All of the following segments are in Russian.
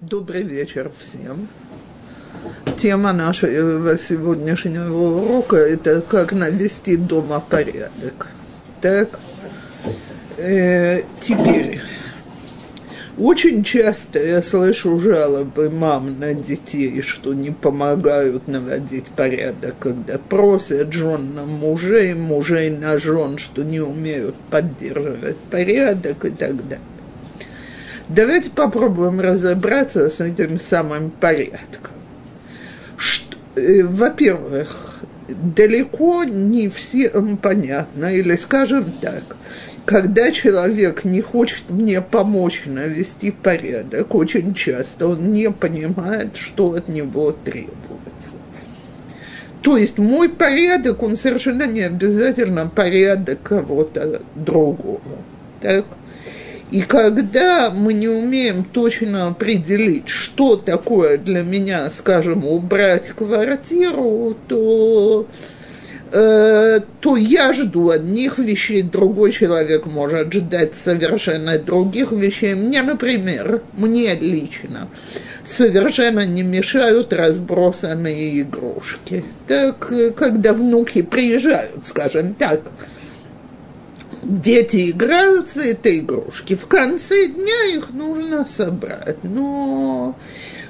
Добрый вечер всем. Тема нашего сегодняшнего урока – это как навести дома порядок. Так, э, теперь, очень часто я слышу жалобы мам на детей, что не помогают наводить порядок, когда просят жен на мужей, мужей на жен, что не умеют поддерживать порядок и так далее. Давайте попробуем разобраться с этим самым порядком. Что, э, во-первых, далеко не всем понятно, или скажем так, когда человек не хочет мне помочь навести порядок, очень часто он не понимает, что от него требуется. То есть мой порядок, он совершенно не обязательно порядок кого-то другого. Так? И когда мы не умеем точно определить, что такое для меня, скажем, убрать квартиру, то, э, то я жду одних вещей, другой человек может ждать совершенно других вещей. Мне, например, мне лично совершенно не мешают разбросанные игрушки. Так, когда внуки приезжают, скажем так, дети играются, это игрушки. В конце дня их нужно собрать. Но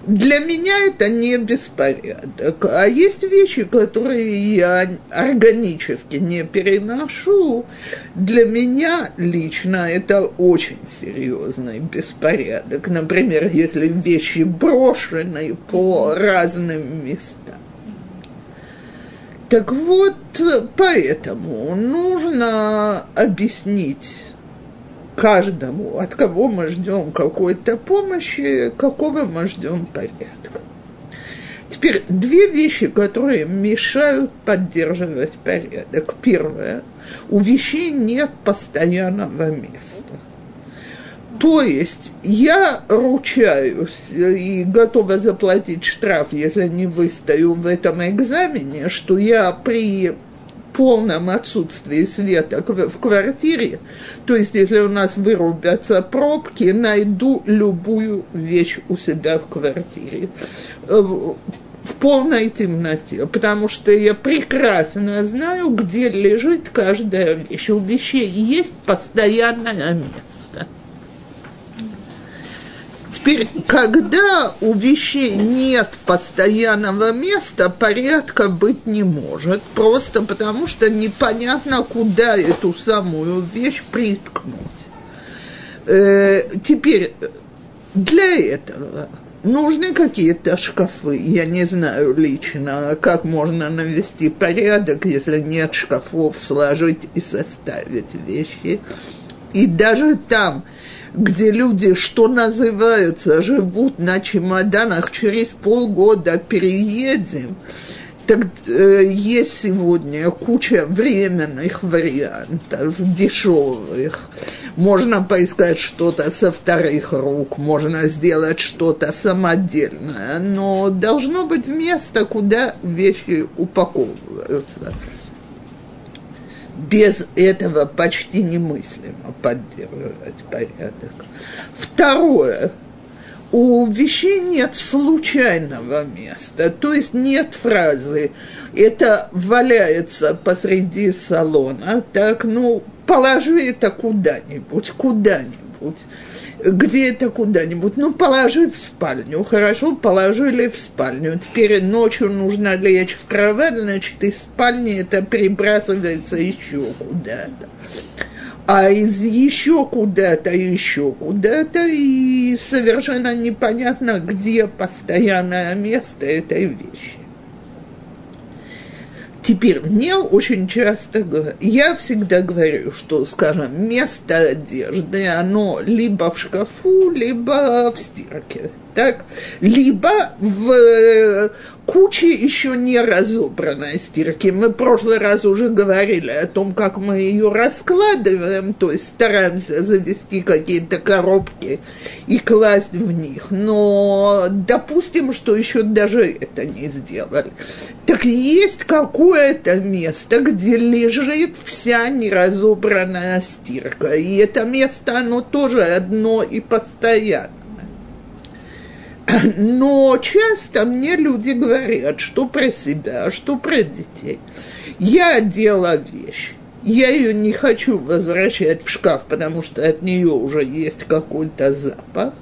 для меня это не беспорядок. А есть вещи, которые я органически не переношу. Для меня лично это очень серьезный беспорядок. Например, если вещи брошены по разным местам. Так вот, поэтому нужно объяснить каждому, от кого мы ждем какой-то помощи, какого мы ждем порядка. Теперь две вещи, которые мешают поддерживать порядок. Первое, у вещей нет постоянного места – то есть я ручаюсь и готова заплатить штраф, если не выстою в этом экзамене, что я при полном отсутствии света в квартире, то есть если у нас вырубятся пробки, найду любую вещь у себя в квартире э, в полной темноте, потому что я прекрасно знаю, где лежит каждая вещь. У вещей есть постоянное место. Теперь, когда у вещей нет постоянного места, порядка быть не может, просто потому что непонятно, куда эту самую вещь приткнуть. Э, теперь, для этого нужны какие-то шкафы. Я не знаю лично, как можно навести порядок, если нет шкафов, сложить и составить вещи. И даже там, где люди, что называется, живут на чемоданах, через полгода переедем, так э, есть сегодня куча временных вариантов, дешевых. Можно поискать что-то со вторых рук, можно сделать что-то самодельное, но должно быть место, куда вещи упаковываются без этого почти немыслимо поддерживать порядок. Второе. У вещей нет случайного места, то есть нет фразы «это валяется посреди салона», так, ну, положи это куда-нибудь, куда-нибудь где это куда-нибудь. Ну, положи в спальню. Хорошо, положили в спальню. Теперь ночью нужно лечь в кровать, значит, из спальни это перебрасывается еще куда-то. А из еще куда-то, еще куда-то, и совершенно непонятно, где постоянное место этой вещи. Теперь мне очень часто я всегда говорю, что, скажем, место одежды, оно либо в шкафу, либо в стирке так? Либо в э, куче еще не разобранной стирки. Мы в прошлый раз уже говорили о том, как мы ее раскладываем, то есть стараемся завести какие-то коробки и класть в них. Но допустим, что еще даже это не сделали. Так есть какое-то место, где лежит вся неразобранная стирка. И это место, оно тоже одно и постоянно. Но часто мне люди говорят, что про себя, что про детей. Я одела вещь. Я ее не хочу возвращать в шкаф, потому что от нее уже есть какой-то запах.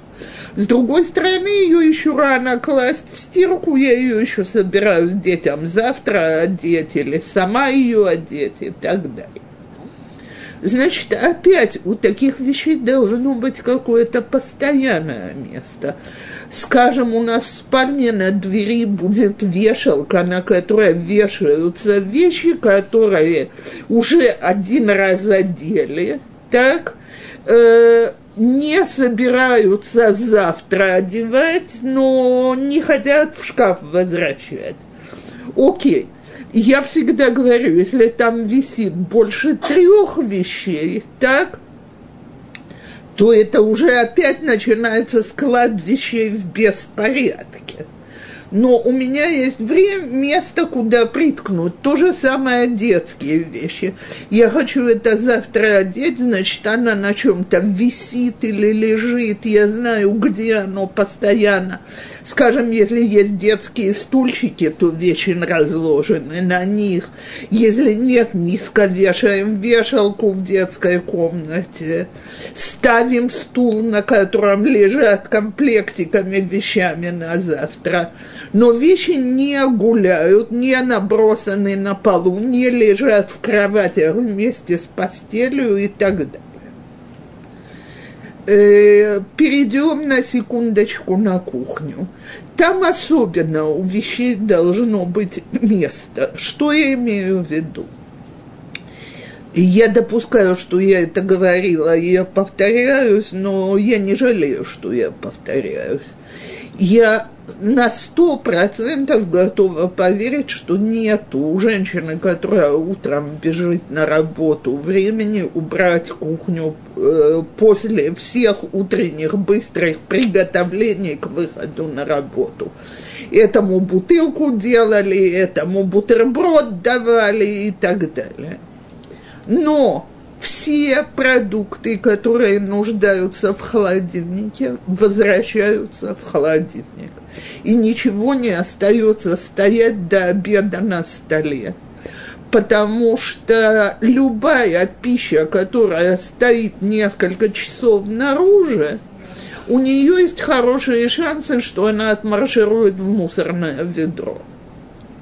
С другой стороны, ее еще рано класть в стирку, я ее еще собираюсь детям завтра одеть или сама ее одеть и так далее. Значит, опять у таких вещей должно быть какое-то постоянное место. Скажем, у нас в спальне на двери будет вешалка, на которой вешаются вещи, которые уже один раз одели, так, э, не собираются завтра одевать, но не хотят в шкаф возвращать. Окей. Я всегда говорю, если там висит больше трех вещей, так, то это уже опять начинается склад вещей в беспорядке но у меня есть время, место, куда приткнуть. То же самое детские вещи. Я хочу это завтра одеть, значит, она на чем-то висит или лежит, я знаю, где оно постоянно. Скажем, если есть детские стульчики, то вещи разложены на них. Если нет, низко вешаем вешалку в детской комнате. Ставим стул, на котором лежат комплектиками вещами на завтра но вещи не гуляют, не набросаны на полу, не лежат в кровати вместе с постелью и так далее. Э, перейдем на секундочку на кухню. Там особенно у вещей должно быть место. Что я имею в виду? Я допускаю, что я это говорила, и я повторяюсь, но я не жалею, что я повторяюсь. Я на сто процентов готова поверить, что нету у женщины, которая утром бежит на работу, времени убрать кухню э, после всех утренних быстрых приготовлений к выходу на работу. Этому бутылку делали, этому бутерброд давали и так далее. Но все продукты, которые нуждаются в холодильнике, возвращаются в холодильник. И ничего не остается стоять до обеда на столе. Потому что любая пища, которая стоит несколько часов наружу, у нее есть хорошие шансы, что она отмарширует в мусорное ведро.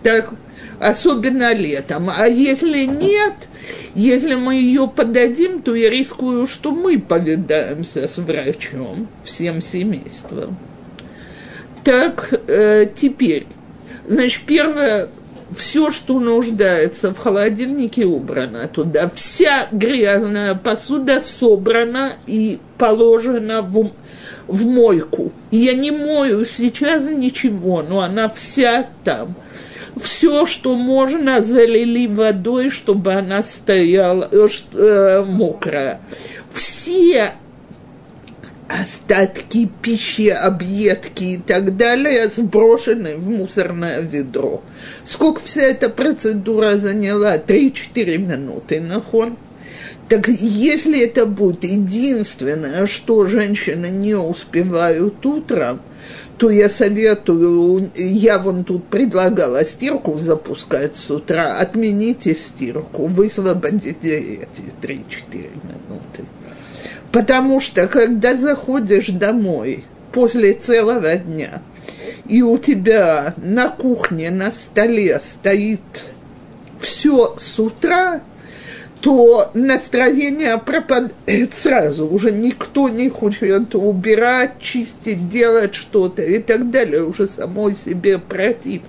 Так, особенно летом. А если нет, если мы ее подадим, то я рискую, что мы повидаемся с врачом, всем семейством. Так, э, теперь, значит, первое, все, что нуждается в холодильнике, убрано туда. Вся грязная посуда собрана и положена в, в мойку. Я не мою сейчас ничего, но она вся там все, что можно, залили водой, чтобы она стояла э, э, мокрая. Все остатки пищи, объедки и так далее сброшены в мусорное ведро. Сколько вся эта процедура заняла? 3-4 минуты, нахон? Так если это будет единственное, что женщины не успевают утром, то я советую, я вон тут предлагала стирку запускать с утра, отмените стирку, высвободите эти 3-4 минуты. Потому что, когда заходишь домой после целого дня, и у тебя на кухне, на столе стоит все с утра – то настроение пропадает сразу. Уже никто не хочет убирать, чистить, делать что-то и так далее. Уже самой себе противно.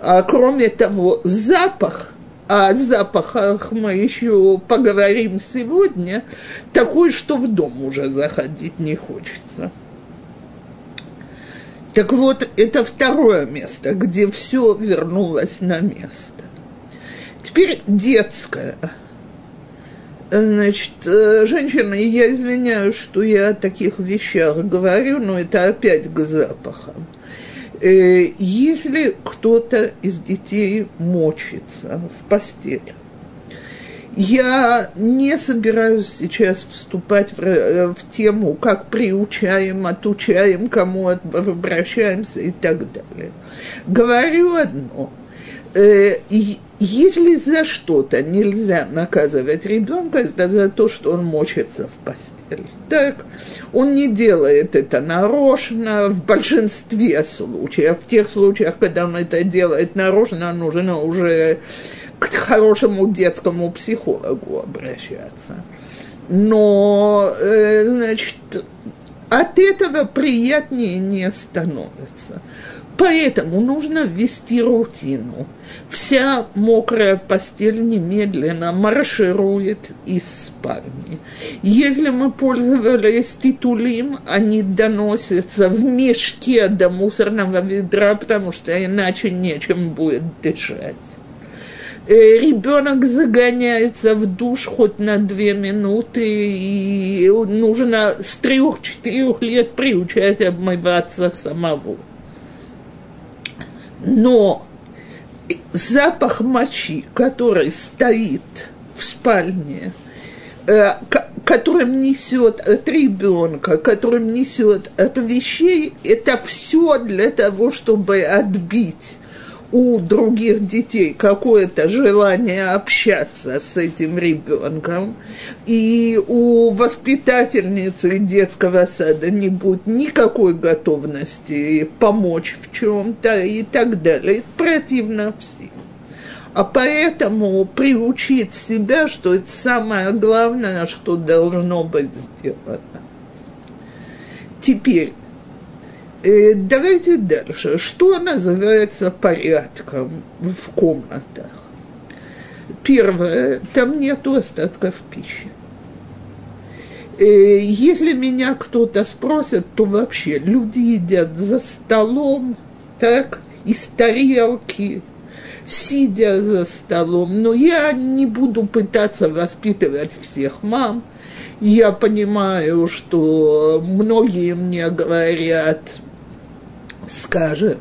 А кроме того, запах, о запахах мы еще поговорим сегодня, такой, что в дом уже заходить не хочется. Так вот, это второе место, где все вернулось на место. Теперь детская. Значит, э, женщины, я извиняюсь, что я о таких вещах говорю, но это опять к запахам. Э, если кто-то из детей мочится в постель, Я не собираюсь сейчас вступать в, э, в тему, как приучаем, отучаем, кому обращаемся и так далее. Говорю одно. Э, если за что-то нельзя наказывать ребенка, это за то, что он мочится в постель. Так, он не делает это нарочно в большинстве случаев. В тех случаях, когда он это делает нарочно, нужно уже к хорошему детскому психологу обращаться. Но, э, значит, от этого приятнее не становится. Поэтому нужно ввести рутину. Вся мокрая постель немедленно марширует из спальни. Если мы пользовались титулим, они доносятся в мешке до мусорного ведра, потому что иначе нечем будет дышать. Э, ребенок загоняется в душ хоть на две минуты, и нужно с трех-четырех лет приучать обмываться самого. Но запах мочи, который стоит в спальне, э, которым несет от ребенка, которым несет от вещей, это все для того, чтобы отбить у других детей какое-то желание общаться с этим ребенком, и у воспитательницы детского сада не будет никакой готовности помочь в чем-то и так далее. Это противно всем. А поэтому приучить себя, что это самое главное, что должно быть сделано. Теперь, Э, давайте дальше. Что называется порядком в комнатах? Первое, там нету остатков пищи. Э, если меня кто-то спросит, то вообще люди едят за столом, так, из тарелки, сидя за столом. Но я не буду пытаться воспитывать всех мам. Я понимаю, что многие мне говорят, скажем,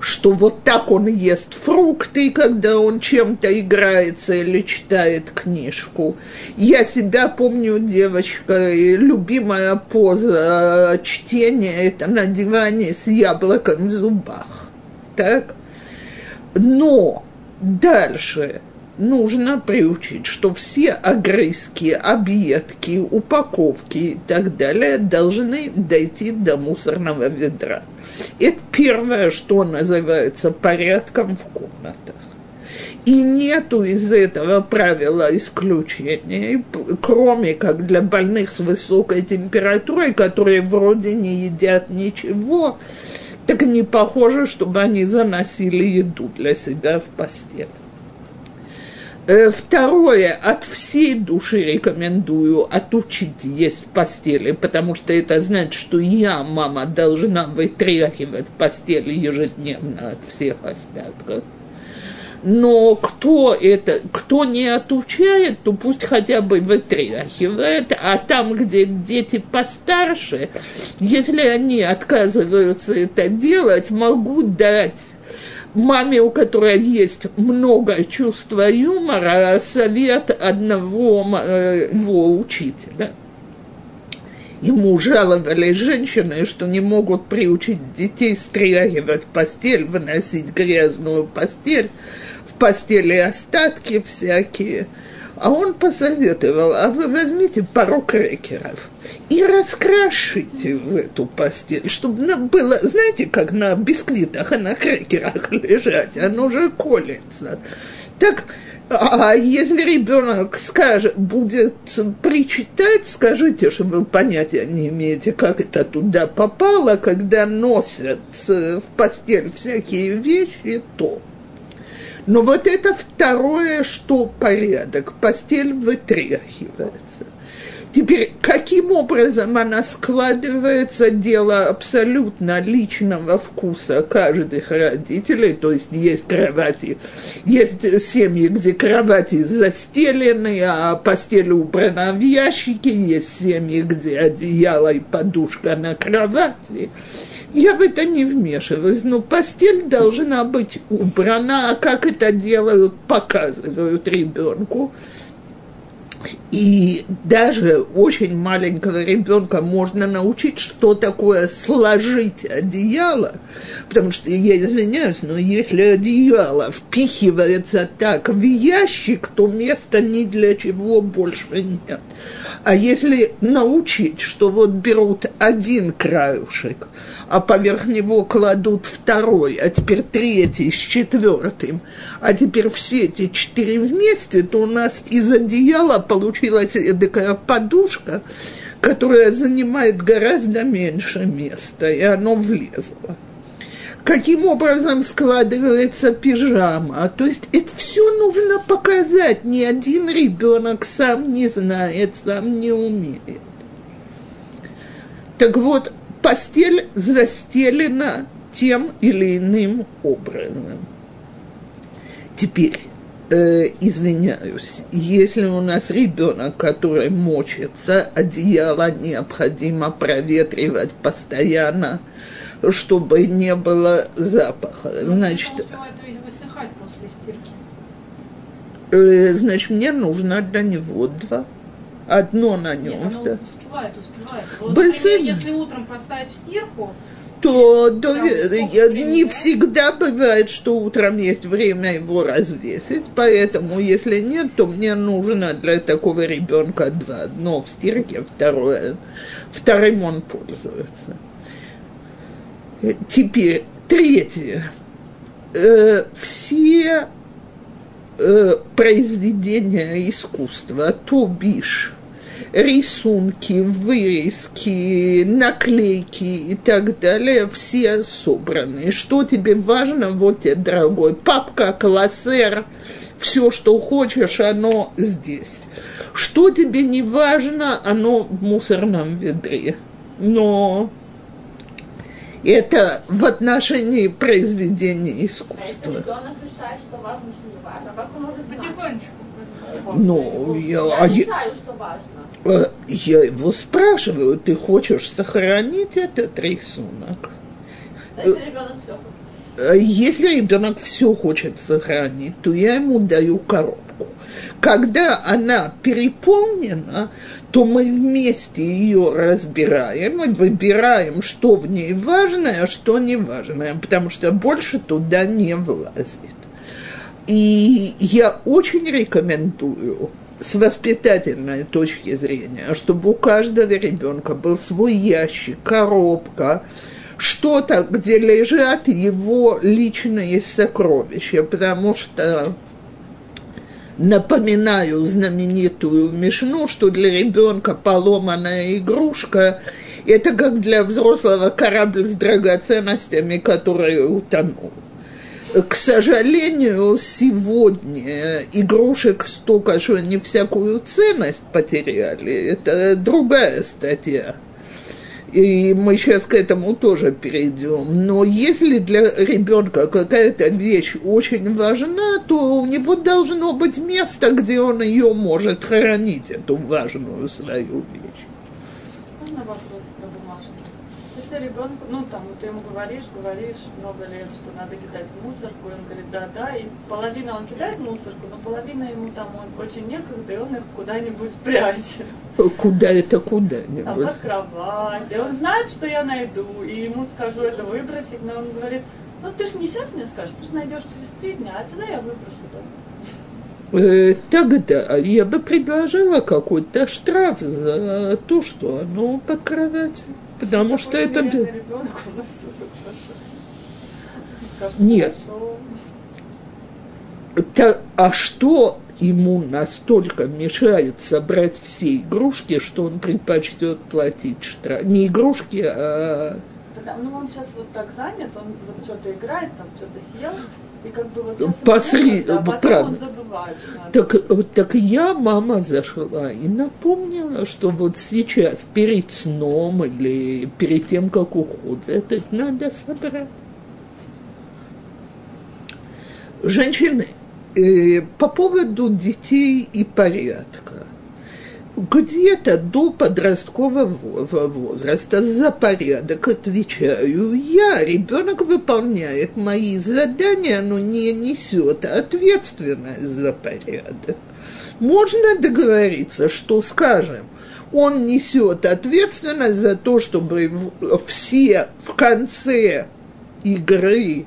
что вот так он ест фрукты, когда он чем-то играется или читает книжку. Я себя помню, девочка, любимая поза чтения – это на диване с яблоком в зубах. Так? Но дальше нужно приучить, что все огрызки, объедки, упаковки и так далее должны дойти до мусорного ведра. Это первое, что называется порядком в комнатах. И нету из этого правила исключения, кроме как для больных с высокой температурой, которые вроде не едят ничего, так не похоже, чтобы они заносили еду для себя в постель. Э, второе, от всей души рекомендую отучить есть в постели, потому что это значит, что я, мама, должна вытряхивать постель ежедневно от всех остатков. Но кто это, кто не отучает, то пусть хотя бы вытряхивает, а там, где дети постарше, если они отказываются это делать, могу дать маме, у которой есть много чувства юмора, совет одного э, его учителя. Ему жаловались женщины, что не могут приучить детей стряхивать постель, выносить грязную постель, в постели остатки всякие. А он посоветовал, а вы возьмите пару крекеров и раскрашите в эту постель, чтобы было, знаете, как на бисквитах и на крекерах лежать, оно уже колется. Так, а если ребенок скажет, будет причитать, скажите, что вы понятия не имеете, как это туда попало, когда носят в постель всякие вещи, то. Но вот это второе, что порядок, постель вытряхивается. Теперь, каким образом она складывается, дело абсолютно личного вкуса каждых родителей, то есть есть кровати, есть семьи, где кровати застелены, а постель убрана в ящике, есть семьи, где одеяло и подушка на кровати. Я в это не вмешиваюсь, но постель должна быть убрана, а как это делают, показывают ребенку И даже очень маленького ребенка можно научить, что такое сложить одеяло, потому что, я извиняюсь, но если одеяло впихивается так в ящик, то места ни для чего больше нет. А если научить, что вот берут один краюшек, а поверх него кладут второй, а теперь третий с четвертым, а теперь все эти четыре вместе, то у нас из одеяла получилась такая подушка, которая занимает гораздо меньше места, и оно влезло каким образом складывается пижама. То есть это все нужно показать. Ни один ребенок сам не знает, сам не умеет. Так вот, постель застелена тем или иным образом. Теперь, э, извиняюсь, если у нас ребенок, который мочится, одеяло необходимо проветривать постоянно, чтобы не было запаха. Ну, Значит, э, значит, мне нужно для него два. Одно на Нет, нем, оно да. успевает, успевает. Вот, например, если утром поставить в стирку, то до- Там сколько я- времени, не да? всегда бывает, что утром есть время его развесить, поэтому если нет, то мне нужно для такого ребенка два. Одно в стирке, второе, вторым он пользуется. Теперь третье. Э, все э, произведения искусства, то бишь рисунки, вырезки, наклейки и так далее, все собраны. Что тебе важно, вот тебе, дорогой, папка, классер, все, что хочешь, оно здесь. Что тебе не важно, оно в мусорном ведре. Но это в отношении произведения А если искусства. ребенок решает, что важно, что не важно, как он может знать? потихонечку. Ну, я, Я а я- решаю, что важно. Э, Я его спрашиваю, ты хочешь сохранить этот рисунок? Если ребенок все хочет? Э, Если ребенок все хочет сохранить, то я ему даю коробку. Когда она переполнена, то мы вместе ее разбираем и выбираем, что в ней важное, а что не важное, потому что больше туда не влазит. И я очень рекомендую с воспитательной точки зрения, чтобы у каждого ребенка был свой ящик, коробка, что-то, где лежат его личные сокровища, потому что напоминаю знаменитую мишну, что для ребенка поломанная игрушка – это как для взрослого корабль с драгоценностями, который утонул. К сожалению, сегодня игрушек столько, что они всякую ценность потеряли. Это другая статья. И мы сейчас к этому тоже перейдем. Но если для ребенка какая-то вещь очень важна, то у него должно быть место, где он ее может хранить, эту важную свою вещь. Можно вопрос про бумажки? Если ребенку, ну там, ты ему говоришь, говоришь много лет, что надо кидать в мусорку, и он говорит, да, да, и половина он кидает в мусорку, но половина ему там он очень некогда, и он их куда-нибудь прячет. Куда это Там куда-нибудь? под кровать. И он знает, что я найду, и ему скажу это выбросить, но он говорит, ну ты же не сейчас мне скажешь, ты же найдешь через три дня, а тогда я выброшу дома. Э, Тогда я бы предложила какой-то штраф за то, что оно под кроватью. Потому что это... Нет. Та- а что ему настолько мешает собрать все игрушки, что он предпочтет платить штраф? Не игрушки, а... Ну, он сейчас вот так занят, он вот что-то играет, там что-то съел, и как бы вот сейчас Посри- а потом правда. он забывает. что надо. Так, так я, мама, зашла и напомнила, что вот сейчас перед сном или перед тем, как уходит, это надо собрать. Женщины, э, по поводу детей и порядка. Где-то до подросткового во- возраста за порядок отвечаю я. Ребенок выполняет мои задания, но не несет ответственность за порядок. Можно договориться, что, скажем, он несет ответственность за то, чтобы все в конце игры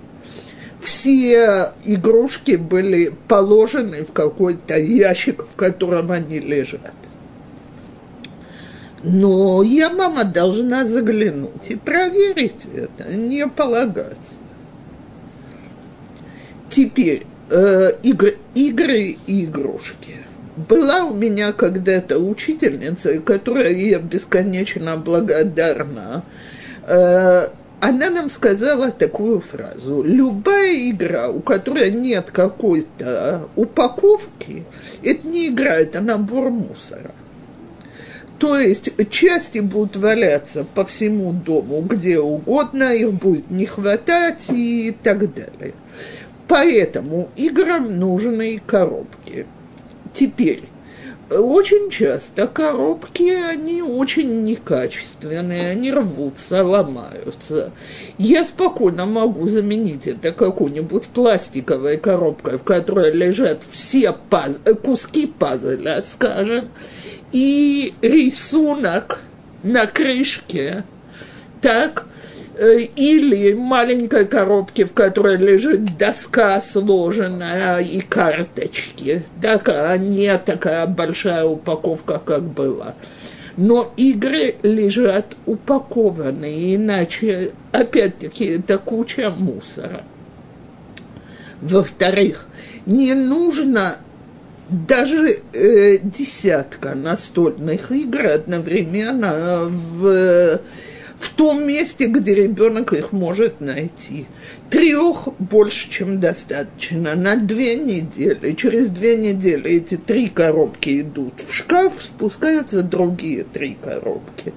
все игрушки были положены в какой-то ящик, в котором они лежат. Но я, мама, должна заглянуть и проверить это, не полагать. Теперь э, игры, игры и игрушки. Была у меня когда-то учительница, которой я бесконечно благодарна. Э, она нам сказала такую фразу. Любая игра, у которой нет какой-то упаковки, это не игра, это набор мусора. То есть части будут валяться по всему дому, где угодно, их будет не хватать и так далее. Поэтому играм нужны коробки. Теперь, очень часто коробки, они очень некачественные, они рвутся, ломаются. Я спокойно могу заменить это какой-нибудь пластиковой коробкой, в которой лежат все паз... куски пазля, скажем, и рисунок на крышке, так, э, или маленькой коробке, в которой лежит доска сложенная и карточки, так, а не такая большая упаковка, как была. Но игры лежат упакованные, иначе, опять-таки, это куча мусора. Во-вторых, не нужно даже э, десятка настольных игр одновременно в, в том месте, где ребенок их может найти. Трех больше, чем достаточно. На две недели. Через две недели эти три коробки идут в шкаф, спускаются другие три коробки.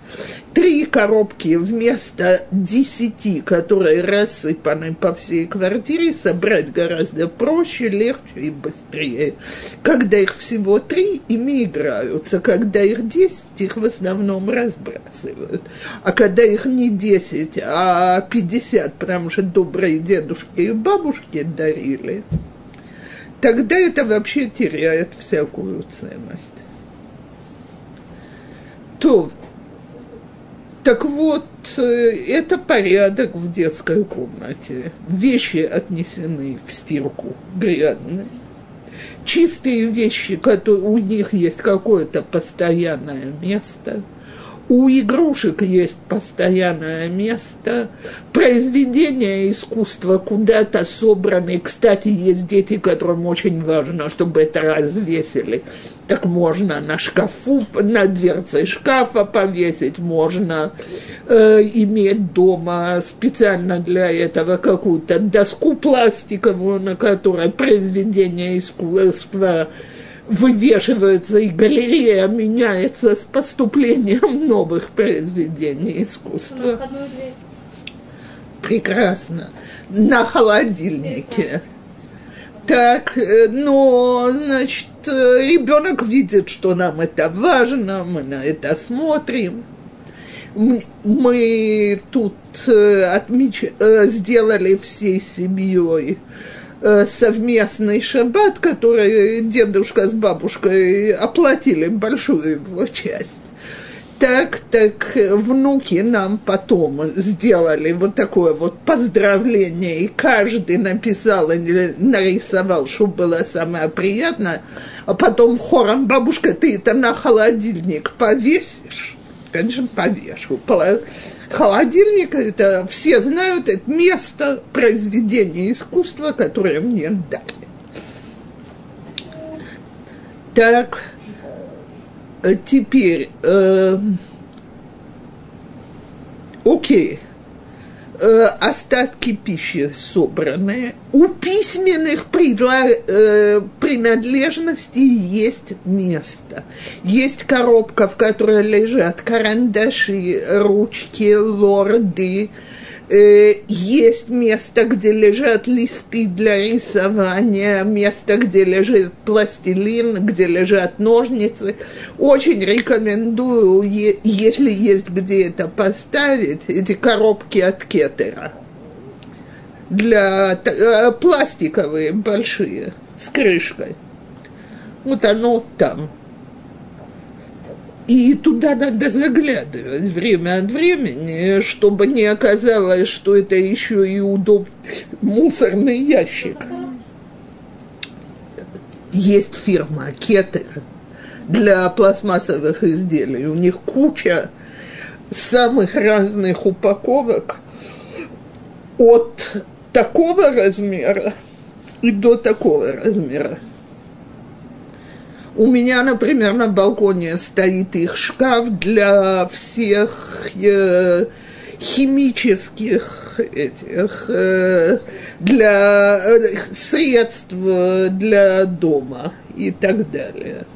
Три коробки вместо десяти, которые рассыпаны по всей квартире, собрать гораздо проще, легче и быстрее. Когда их всего три, ими играются. Когда их десять, их в основном разбрасывают. А когда их не десять, а пятьдесят, потому что добрые дедушки и бабушки дарили, тогда это вообще теряет всякую ценность. То, так вот, э, это порядок в детской комнате. Вещи отнесены в стирку грязные. Чистые вещи, которые у них есть какое-то постоянное место – у игрушек есть постоянное место, произведения искусства куда-то собраны. Кстати, есть дети, которым очень важно, чтобы это развесили. Так можно на шкафу, на дверце шкафа повесить, можно э, иметь дома специально для этого какую-то доску пластиковую, на которой произведение искусства вывешивается, и галерея меняется с поступлением новых произведений искусства. Прекрасно. На холодильнике. Так, э, но, значит, э, ребенок видит, что нам это важно, мы на это смотрим. Мы тут э, отмеч... сделали всей семьей совместный шаббат, который дедушка с бабушкой оплатили большую его часть. Так, так внуки нам потом сделали вот такое вот поздравление, и каждый написал или нарисовал, что было самое приятное, а потом хором бабушка, ты это на холодильник повесишь? Конечно, повешу. Холодильник, это все знают, это место произведения искусства, которое мне дали. Так, теперь, э, окей, э, остатки пищи собраны. У письменных предла, э, принадлежностей есть место. Есть коробка, в которой лежат карандаши, ручки, лорды. Э, есть место, где лежат листы для рисования, место, где лежит пластилин, где лежат ножницы. Очень рекомендую, е- если есть где это поставить, эти коробки от кетера. Для э, пластиковые большие, с крышкой. Вот оно там. И туда надо заглядывать время от времени, чтобы не оказалось, что это еще и удобный мусорный ящик. Есть фирма Кетер для пластмассовых изделий. У них куча самых разных упаковок от такого размера и до такого размера. У меня, например, на балконе стоит их шкаф для всех э, химических этих э, для э, средств для дома и так далее.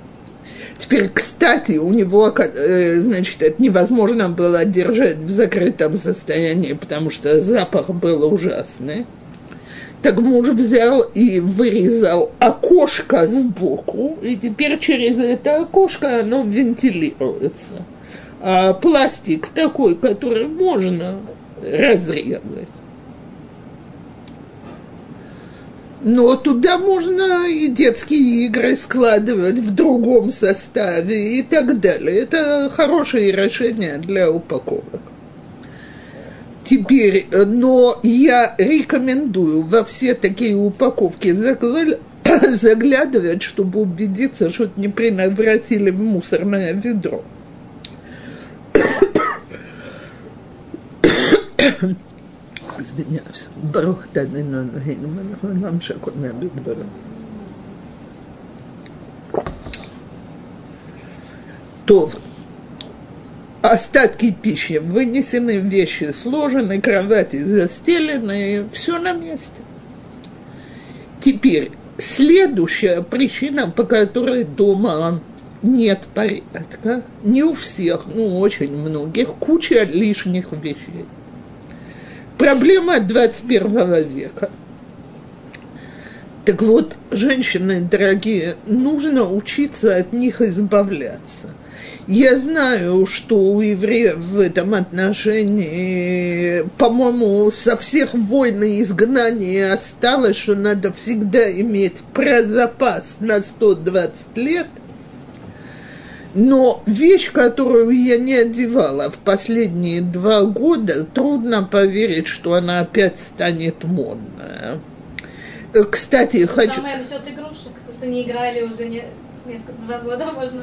Теперь, кстати, у него, э, значит, это невозможно было держать в закрытом состоянии, потому что запах был ужасный. Так муж взял и вырезал окошко сбоку, и теперь через это окошко оно вентилируется. А пластик такой, который можно разрезать. Но туда можно и детские игры складывать в другом составе и так далее. Это хорошее решение для упаковок. Теперь, э, но я рекомендую во все такие упаковки заглядывать, чтобы убедиться, что не превратили в мусорное ведро. извиняюсь. Барух Танину нам шакот на Бигбара. То остатки пищи вынесены, вещи сложены, кровати застелены, все на месте. Теперь, следующая причина, по которой дома нет порядка, не у всех, ну, очень многих, куча лишних вещей. Проблема 21 века. Так вот, женщины дорогие, нужно учиться от них избавляться. Я знаю, что у евреев в этом отношении, по-моему, со всех войн и изгнаний осталось, что надо всегда иметь про запас на 120 лет – но вещь, которую я не одевала в последние два года, трудно поверить, что она опять станет модная. Э, кстати, хочу... Самое насчет игрушек, то, что не играли уже не, несколько, два года, можно...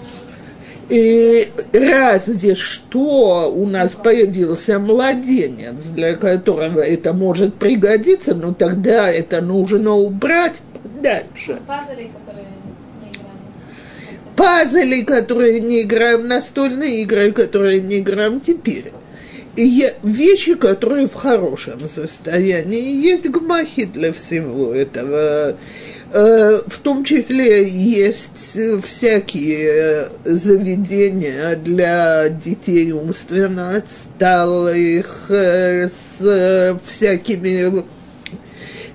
И разве что у нас появился младенец, для которого это может пригодиться, но тогда это нужно убрать дальше. Пазли, которые пазли, которые не играем, настольные игры, которые не играем теперь. И вещи, которые в хорошем состоянии. Есть гмахи для всего этого. Э, в том числе есть всякие заведения для детей умственно отсталых, э, с всякими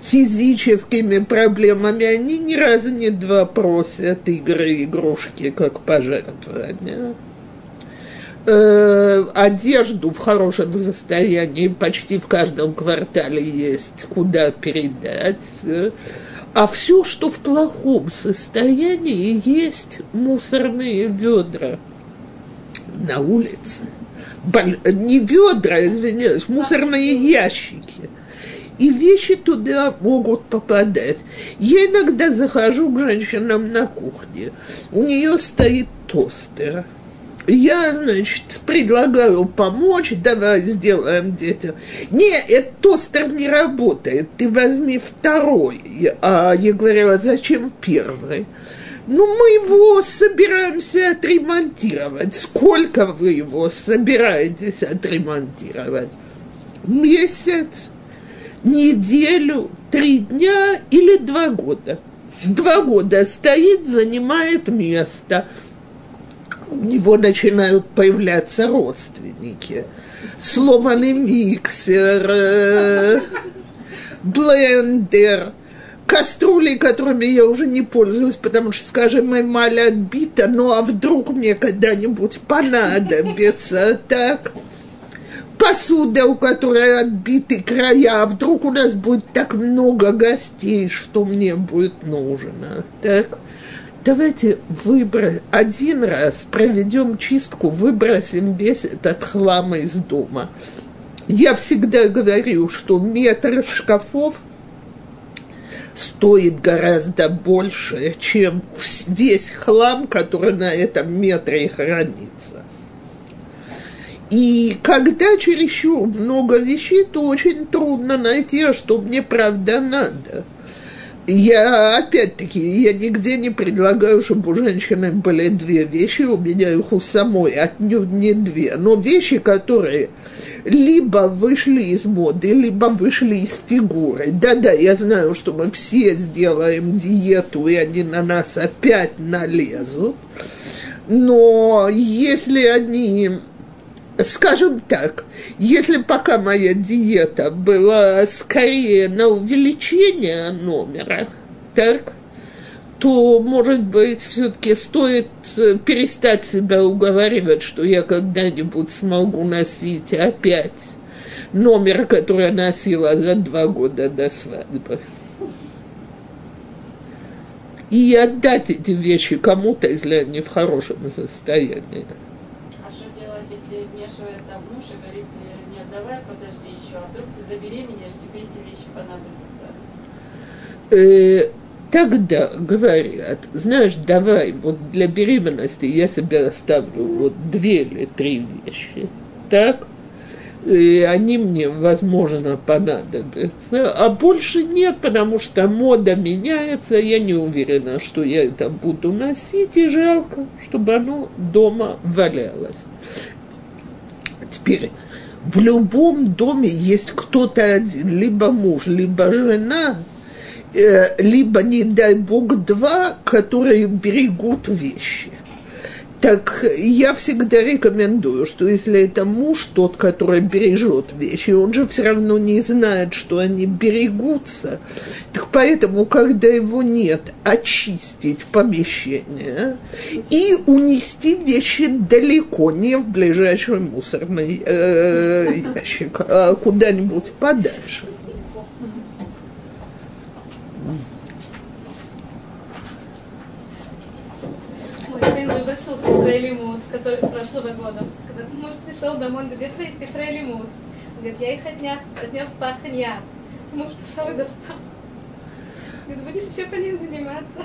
физическими проблемами, они ни разу не два просят игры, игрушки, как пожертвования. Э, одежду в хорошем состоянии почти в каждом квартале есть, куда передать. А все, что в плохом состоянии, есть мусорные ведра на улице. Не ведра, извиняюсь, мусорные ящики и вещи туда могут попадать. Я иногда захожу к женщинам на кухне, у нее стоит тостер. Я, значит, предлагаю помочь, давай сделаем детям. Не, этот тостер не работает, ты возьми второй. А я говорю, а зачем первый? Ну, мы его собираемся отремонтировать. Сколько вы его собираетесь отремонтировать? Месяц неделю, три дня или два года. Два года стоит, занимает место. У него начинают появляться родственники. Сломанный миксер, э, блендер, кастрюли, которыми я уже не пользуюсь, потому что, скажем, эмаль отбита, ну а вдруг мне когда-нибудь понадобится, так? посуда, у которой отбиты края, а вдруг у нас будет так много гостей, что мне будет нужно, так? Давайте выбрать один раз, проведем чистку, выбросим весь этот хлам из дома. Я всегда говорю, что метр шкафов стоит гораздо больше, чем весь хлам, который на этом метре хранится. И когда чересчур много вещей, то очень трудно найти, а что мне правда надо. Я, опять-таки, я нигде не предлагаю, чтобы у женщины были две вещи, у меня их у самой отнюдь не две, но вещи, которые либо вышли из моды, либо вышли из фигуры. Да-да, я знаю, что мы все сделаем диету, и они на нас опять налезут, но если они скажем так, если пока моя диета была скорее на увеличение номера, так, то, может быть, все-таки стоит перестать себя уговаривать, что я когда-нибудь смогу носить опять номер, который я носила за два года до свадьбы. И отдать эти вещи кому-то, если они в хорошем состоянии. забеременеешь, тебе эти вещи понадобятся. Э, тогда говорят, знаешь, давай, вот для беременности я себе оставлю вот две или три вещи, так? И они мне, возможно, понадобятся, а больше нет, потому что мода меняется, я не уверена, что я это буду носить, и жалко, чтобы оно дома валялось. Теперь, в любом доме есть кто-то один, либо муж, либо жена, либо, не дай бог, два, которые берегут вещи. Так я всегда рекомендую, что если это муж, тот, который бережет вещи, он же все равно не знает, что они берегутся. Так поэтому, когда его нет, очистить помещение и унести вещи далеко, не в ближайший мусорный э, ящик, а куда-нибудь подальше. сифрей лимут, который с прошлого года. Когда муж пришел домой, где твои сифрей лимут? Говорит, я их отнес, отнес в паханья. Муж пришел и достал. Говорит, будешь еще по ним заниматься.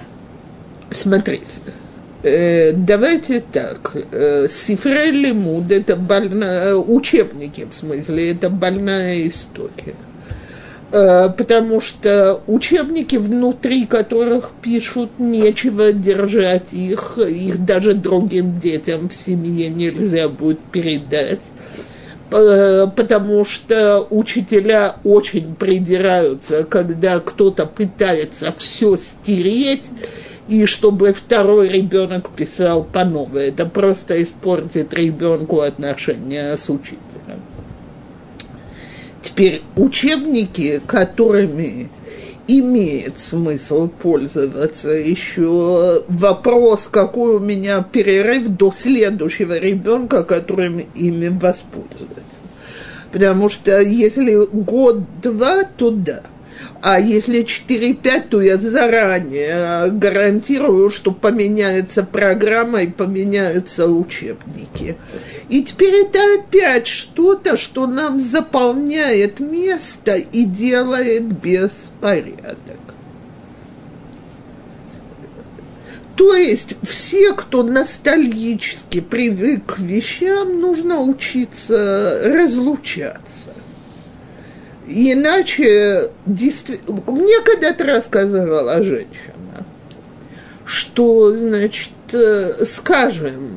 Смотрите, э, давайте так. Э, лимуд – это больная, учебники, в смысле, это больная история. Э, потому что учебники, внутри которых пишут, нечего держать их, их даже другим детям в семье нельзя будет передать, э, потому что учителя очень придираются, когда кто-то пытается все стереть, и чтобы второй ребенок писал по новой. Это просто испортит ребенку отношения с учителем. Теперь учебники, которыми имеет смысл пользоваться. Еще вопрос, какой у меня перерыв до следующего ребенка, которым ими воспользоваться. Потому что если год-два, то да – а если 4-5, то я заранее гарантирую, что поменяется программа и поменяются учебники. И теперь это опять что-то, что нам заполняет место и делает беспорядок. То есть все, кто ностальгически привык к вещам, нужно учиться разлучаться. Иначе, действительно, мне когда-то рассказывала женщина, что, значит, э, скажем,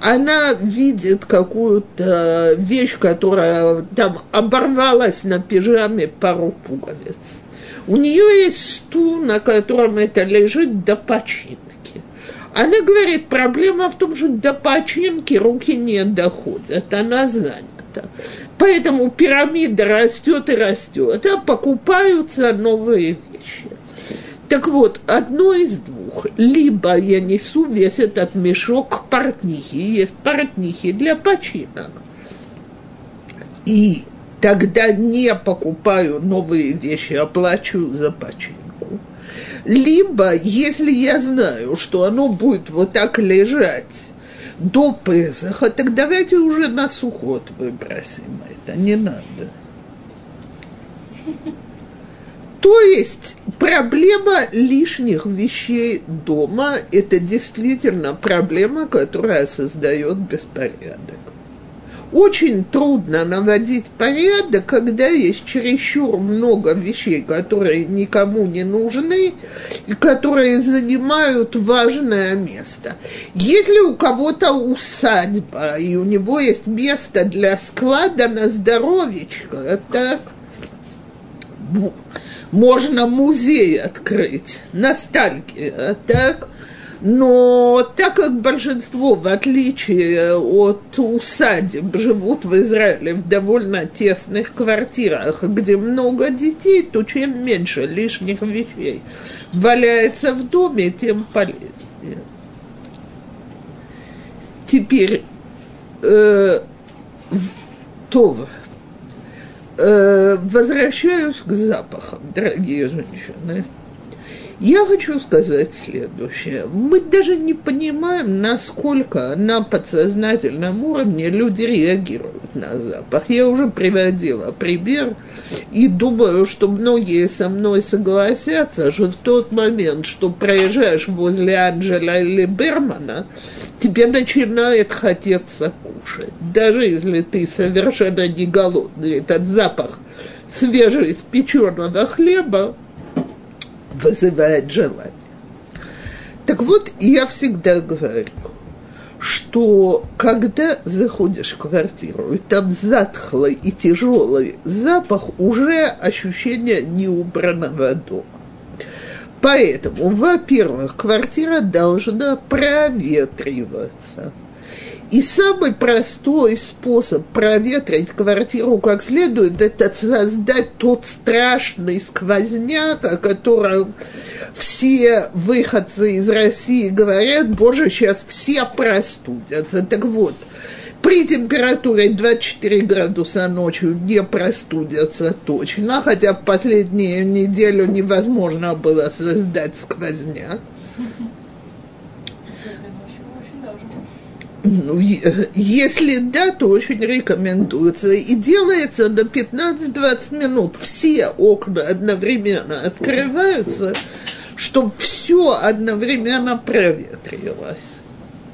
она видит какую-то вещь, которая там оборвалась на пижаме пару пуговиц. У нее есть стул, на котором это лежит до починки. Она говорит, проблема в том, что до починки руки не доходят, она занята это. Поэтому пирамида растет и растет, а покупаются новые вещи. Так вот, одно из двух. Либо я несу весь этот мешок к портнихе, есть портнихи для починок. И тогда не покупаю новые вещи, оплачиваю за починку. Либо, если я знаю, что оно будет вот так лежать до Песаха, так давайте уже на сухот выбросим это, не надо. То есть проблема лишних вещей дома – это действительно проблема, которая создает беспорядок. Очень трудно наводить порядок, когда есть чересчур много вещей, которые никому не нужны и которые занимают важное место. Если у кого-то усадьба, и у него есть место для склада на здоровечко, так можно музей открыть, ностальгия, так? Но так как большинство, в отличие от усадеб, живут в Израиле в довольно тесных квартирах, где много детей, то чем меньше лишних вещей валяется в доме, тем полезнее. Теперь, э, то, э, возвращаюсь к запахам, дорогие женщины. Я хочу сказать следующее. Мы даже не понимаем, насколько на подсознательном уровне люди реагируют на запах. Я уже приводила пример и думаю, что многие со мной согласятся, что в тот момент, что проезжаешь возле Анджела или Бермана, тебе начинает хотеться кушать. Даже если ты совершенно не голодный, этот запах свежеиспеченного хлеба вызывает желание. Так вот, я всегда говорю, что когда заходишь в квартиру, и там затхлый и тяжелый запах, уже ощущение неубранного дома. Поэтому, во-первых, квартира должна проветриваться – и самый простой способ проветрить квартиру как следует, это создать тот страшный сквозняк, о котором все выходцы из России говорят, боже, сейчас все простудятся. Так вот, при температуре 24 градуса ночью не простудятся точно, хотя в последнюю неделю невозможно было создать сквозняк. Ну, если да, то очень рекомендуется. И делается на 15-20 минут. Все окна одновременно открываются, чтобы все одновременно проветрилось.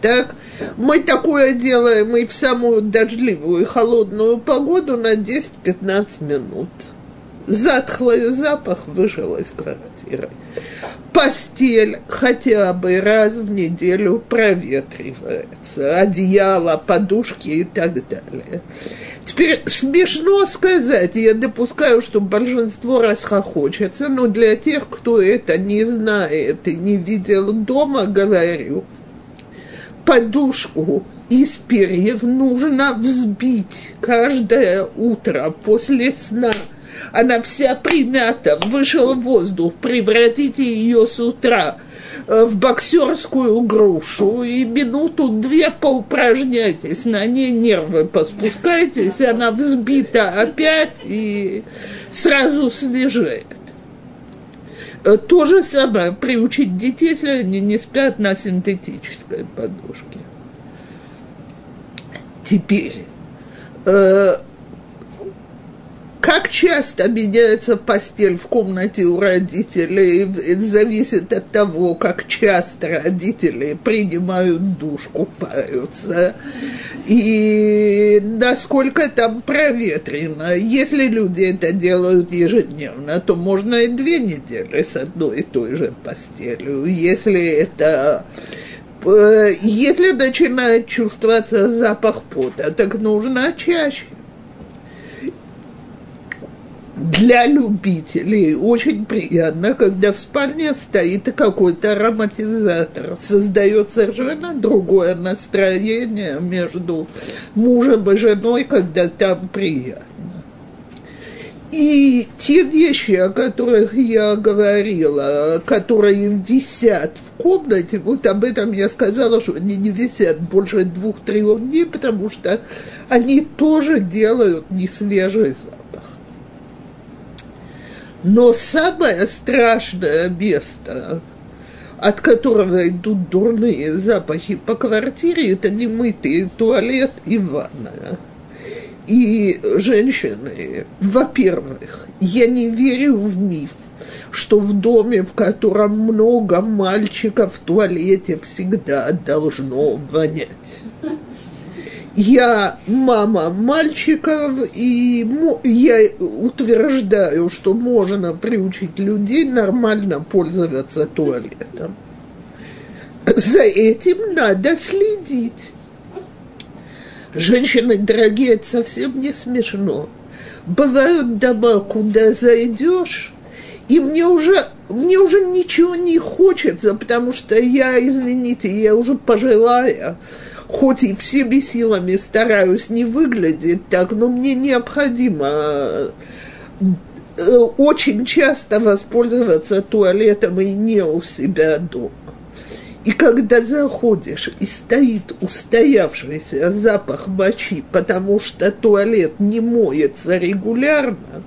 Так, мы такое делаем и в самую дождливую и холодную погоду на 10-15 минут. Затхлый запах вышел из квартиры постель хотя бы раз в неделю проветривается, одеяло, подушки и так далее. Теперь смешно сказать, я допускаю, что большинство расхохочется, но для тех, кто это не знает и не видел дома, говорю, подушку из перьев нужно взбить каждое утро после сна – она вся примята, вышел воздух, превратите ее с утра э, в боксерскую грушу и минуту-две поупражняйтесь, на ней нервы поспускайтесь, она взбита опять и сразу свежеет. Э, то же самое приучить детей, если они не спят на синтетической подушке. Теперь, э, как часто меняется постель в комнате у родителей, это зависит от того, как часто родители принимают душ, купаются, и насколько там проветрено. Если люди это делают ежедневно, то можно и две недели с одной и той же постелью. Если это э, если начинает чувствоваться запах пота, так нужно чаще для любителей очень приятно, когда в спальне стоит какой-то ароматизатор. Создает совершенно другое настроение между мужем и женой, когда там приятно. И те вещи, о которых я говорила, которые висят в комнате, вот об этом я сказала, что они не висят больше двух-трех дней, потому что они тоже делают несвежий запах. Но самое страшное место, от которого идут дурные запахи по квартире, это немытый туалет и ванная. И женщины, во-первых, я не верю в миф, что в доме, в котором много мальчиков, в туалете всегда должно вонять. Я мама мальчиков, и я утверждаю, что можно приучить людей нормально пользоваться туалетом. За этим надо следить. Женщины дорогие, это совсем не смешно. Бывают дома, куда зайдешь, и мне уже, мне уже ничего не хочется, потому что я, извините, я уже пожилая, хоть и всеми силами стараюсь не выглядеть так, но мне необходимо э, очень часто воспользоваться туалетом и не у себя дома. И когда заходишь, и стоит устоявшийся запах мочи, потому что туалет не моется регулярно,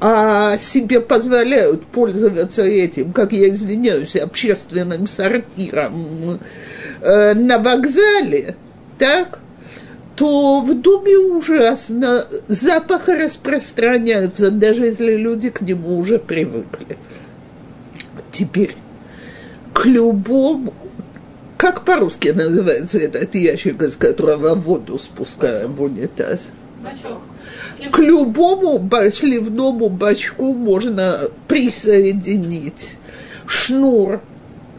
а себе позволяют пользоваться этим, как я извиняюсь, общественным сортиром э, на вокзале, так, то в доме ужасно, запах распространяется, даже если люди к нему уже привыкли. Теперь к любому, как по-русски называется этот ящик, из которого воду спускаем в унитаз? Бачок. К любому сливному бачку можно присоединить шнур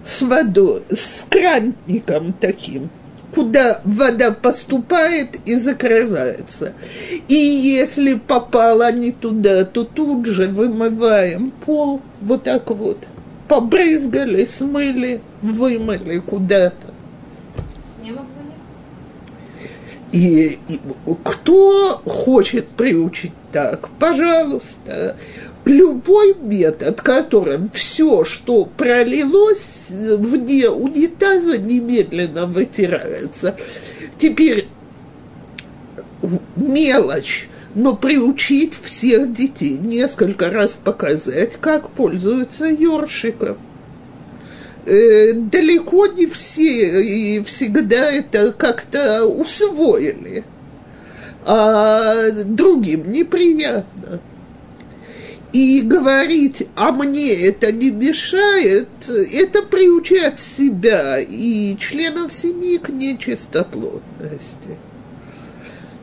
с водой, с кранником таким, куда вода поступает и закрывается. И если попала не туда, то тут же вымываем пол вот так вот – побрызгали, смыли, вымыли куда-то. И, и кто хочет приучить так, пожалуйста, любой метод, которым все, что пролилось вне унитаза, немедленно вытирается. Теперь мелочь но приучить всех детей, несколько раз показать, как пользуются ёршиком. Э, далеко не все и всегда это как-то усвоили, а другим неприятно. И говорить, а мне это не мешает, это приучать себя и членов семьи к нечистоплотности.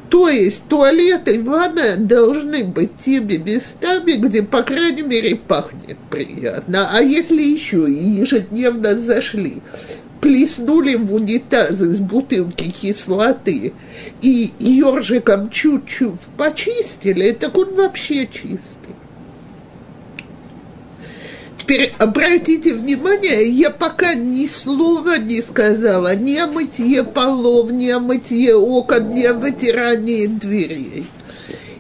То есть туалеты и ванная должны быть теми местами, где, по крайней мере, пахнет приятно. А если еще и ежедневно зашли, плеснули в унитаз из бутылки кислоты и ежиком чуть-чуть почистили, так он вообще чистый. Теперь обратите внимание, я пока ни слова не сказала ни о мытье полов, ни о мытье окон, ни о вытирании дверей.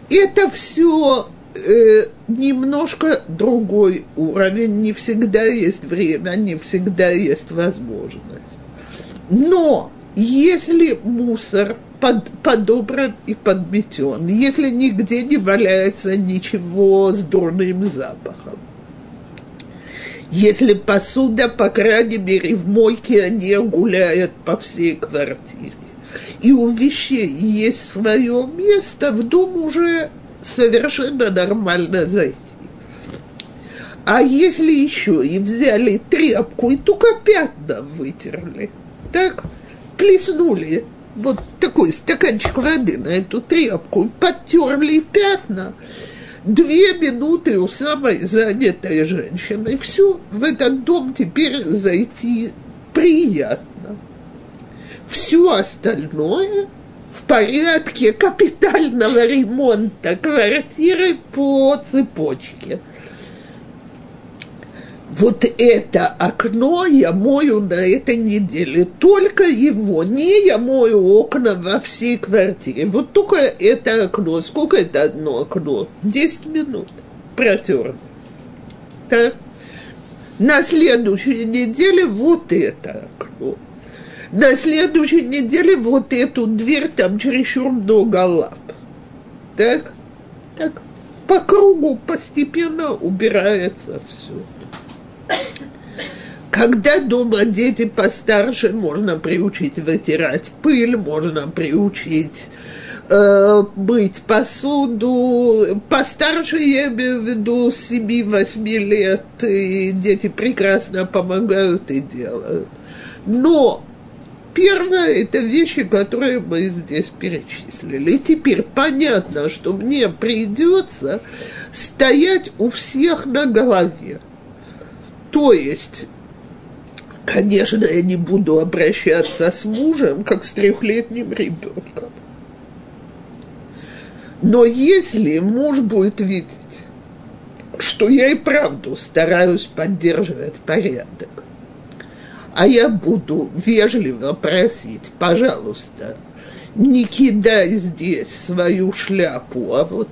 Это все э, немножко другой уровень, не всегда есть время, не всегда есть возможность. Но если мусор под, подобран и подметен, если нигде не валяется ничего с дурным запахом, если посуда, по крайней мере, в мойке не гуляет по всей квартире. И у вещей есть свое место, в дом уже совершенно нормально зайти. А если еще и взяли тряпку и только пятна вытерли, так, плеснули вот такой стаканчик воды на эту тряпку, подтерли пятна, две минуты у самой занятой женщины. Все, в этот дом теперь зайти приятно. Все остальное в порядке капитального ремонта квартиры по цепочке – вот это окно я мою на этой неделе. Только его. Не я мою окна во всей квартире. Вот только это окно. Сколько это одно окно? Десять минут. Протер. Так. На следующей неделе вот это окно. На следующей неделе вот эту дверь там чересчур много лап. Так? Так. по кругу постепенно убирается все. Когда дома дети постарше, можно приучить вытирать пыль, можно приучить э, мыть посуду. Постарше, я имею в виду, 7-8 лет, и дети прекрасно помогают и делают. Но Первое – это вещи, которые мы здесь перечислили. И теперь понятно, что мне придется стоять у всех на голове. То есть, конечно, я не буду обращаться с мужем, как с трехлетним ребенком. Но если муж будет видеть, что я и правду стараюсь поддерживать порядок, а я буду вежливо просить, пожалуйста, не кидай здесь свою шляпу, а вот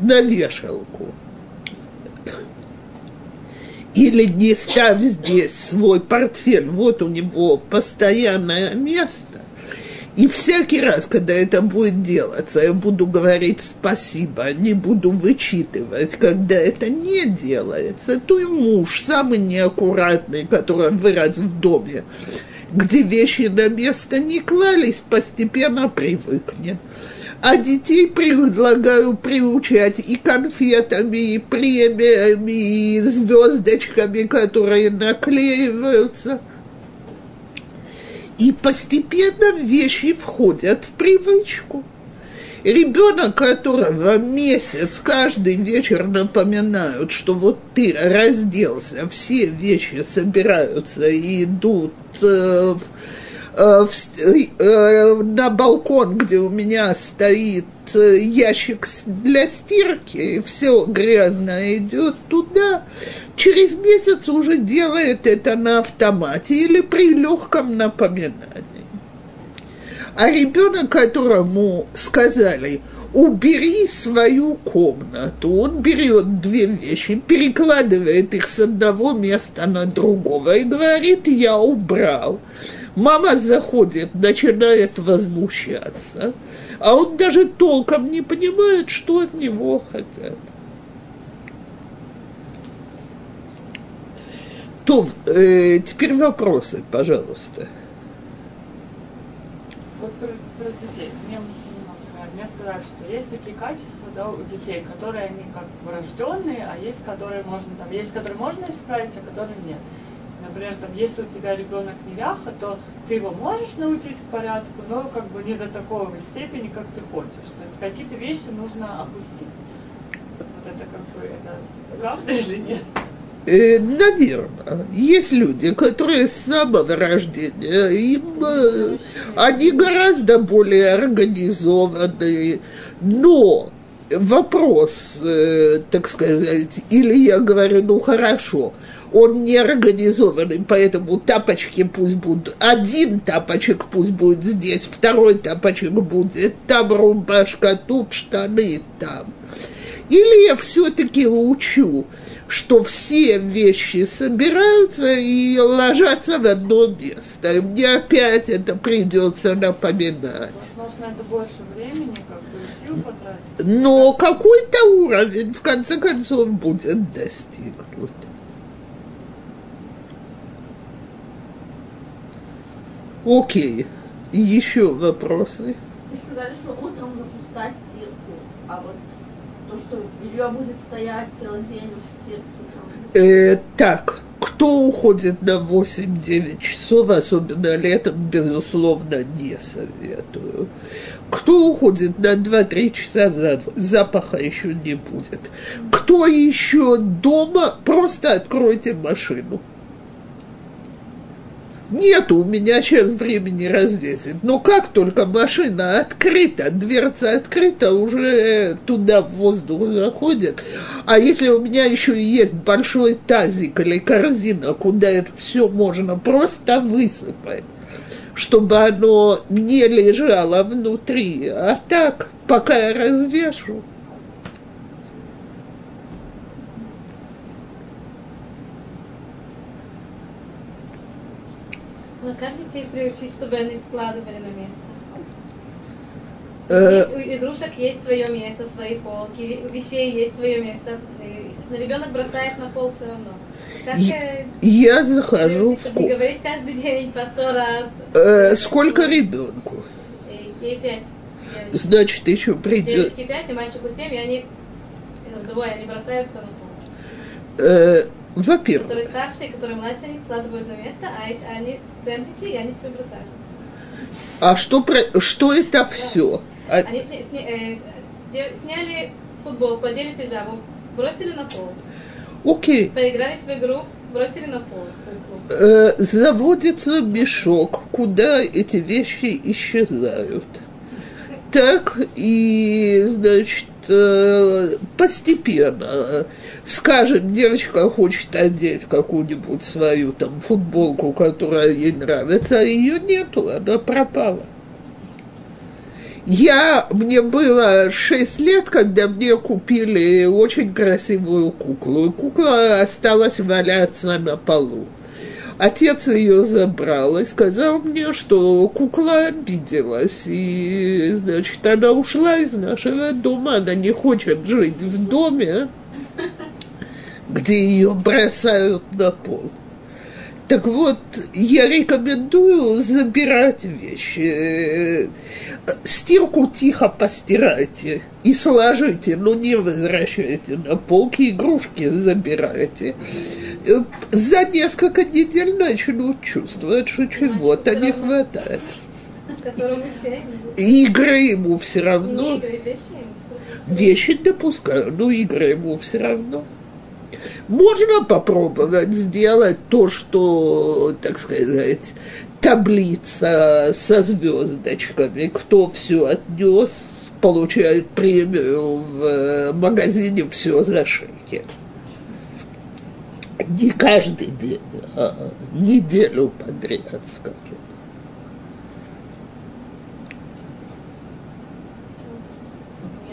на вешалку. Или не ставь здесь свой портфель, вот у него постоянное место. И всякий раз, когда это будет делаться, я буду говорить спасибо, не буду вычитывать. Когда это не делается, то и муж, самый неаккуратный, который вырос в доме, где вещи на место не клались, постепенно привыкнет. А детей предлагаю приучать и конфетами, и премиями, и звездочками, которые наклеиваются – и постепенно вещи входят в привычку. Ребенок, которого месяц каждый вечер напоминают, что вот ты разделся, все вещи собираются и идут э, э, в, э, на балкон, где у меня стоит э, ящик для стирки, и все грязное идет туда, через месяц уже делает это на автомате или при легком напоминании. А ребенок, которому сказали, убери свою комнату, он берет две вещи, перекладывает их с одного места на другого и говорит, я убрал. Мама заходит, начинает возмущаться, а он даже толком не понимает, что от него хотят. То, э, теперь вопросы, пожалуйста. Вот про, про детей. Мне, например, мне сказали, что есть такие качества да, у детей, которые они как врожденные, а есть, которые можно, там, есть, которые можно исправить, а которые нет. Например, там, если у тебя ребенок неряха, то ты его можешь научить к порядку, но как бы не до такого степени, как ты хочешь. То есть какие-то вещи нужно опустить. Вот это как бы, это правда или нет? Э, наверное, есть люди, которые с самого рождения, им, э, они гораздо более организованные, но вопрос, э, так сказать, или я говорю, ну хорошо, он не организованный, поэтому тапочки пусть будут, один тапочек пусть будет здесь, второй тапочек будет, там рубашка, тут штаны, там. Или я все-таки учу, что все вещи собираются и ложатся в одно место. И мне опять это придется напоминать. Возможно, это больше времени, как бы сил потратить. Но какой-то уровень, в конце концов, будет достигнут. Окей. Еще вопросы? Вы сказали, что утром запускать стирку, а вот то, что белье будет стоять целый день в стирке. Э, так, кто уходит на 8-9 часов, особенно летом, безусловно, не советую. Кто уходит на 2-3 часа, запаха еще не будет. Кто еще дома, просто откройте машину. Нет у меня сейчас времени развесить. Но как только машина открыта, дверца открыта, уже туда в воздух заходит. А если у меня еще есть большой тазик или корзина, куда это все можно просто высыпать, чтобы оно не лежало внутри. А так, пока я развешу, как детей приучить, чтобы они складывали на место? Есть- у игрушек есть свое место, свои полки, у вещей есть свое место. И ребенок бросает на пол все равно. Как И- э, Я захожу в ку- говорить каждый день по сто раз. Э, Сколько ребенку? Ей пять. девочки. Значит, еще придет. Девочке пять, и мальчику семь, и они э, двое, они бросают все на пол. Э, Во-первых, Которые старшие, которые младше, они складывают на место, а эти, они сэндвичи, и они все бросают. а что, про- что это все? Они сня- сня- э, сняли футболку, одели пижаму, бросили на пол. Окей. Поиграли в игру, бросили на пол. Э, заводится мешок, куда эти вещи исчезают. Так и, значит, э, постепенно, скажем, девочка хочет одеть какую-нибудь свою там футболку, которая ей нравится, а ее нету, она пропала. Я, мне было 6 лет, когда мне купили очень красивую куклу, и кукла осталась валяться на полу. Отец ее забрал и сказал мне, что кукла обиделась, и, значит, она ушла из нашего дома, она не хочет жить в доме, где ее бросают на пол. Так вот, я рекомендую забирать вещи. Э, Стирку тихо постирайте и сложите, но не возвращайте на полки, игрушки забирайте. Э, За несколько недель начнут чувствовать, что чего-то не хватает. Игры ему все равно. Вещи допускаю, но игры ему все равно. Можно попробовать сделать то, что, так сказать, таблица со звездочками. Кто все отнес, получает премию в э, магазине все за шекель. Не каждый день, а неделю подряд, скажем.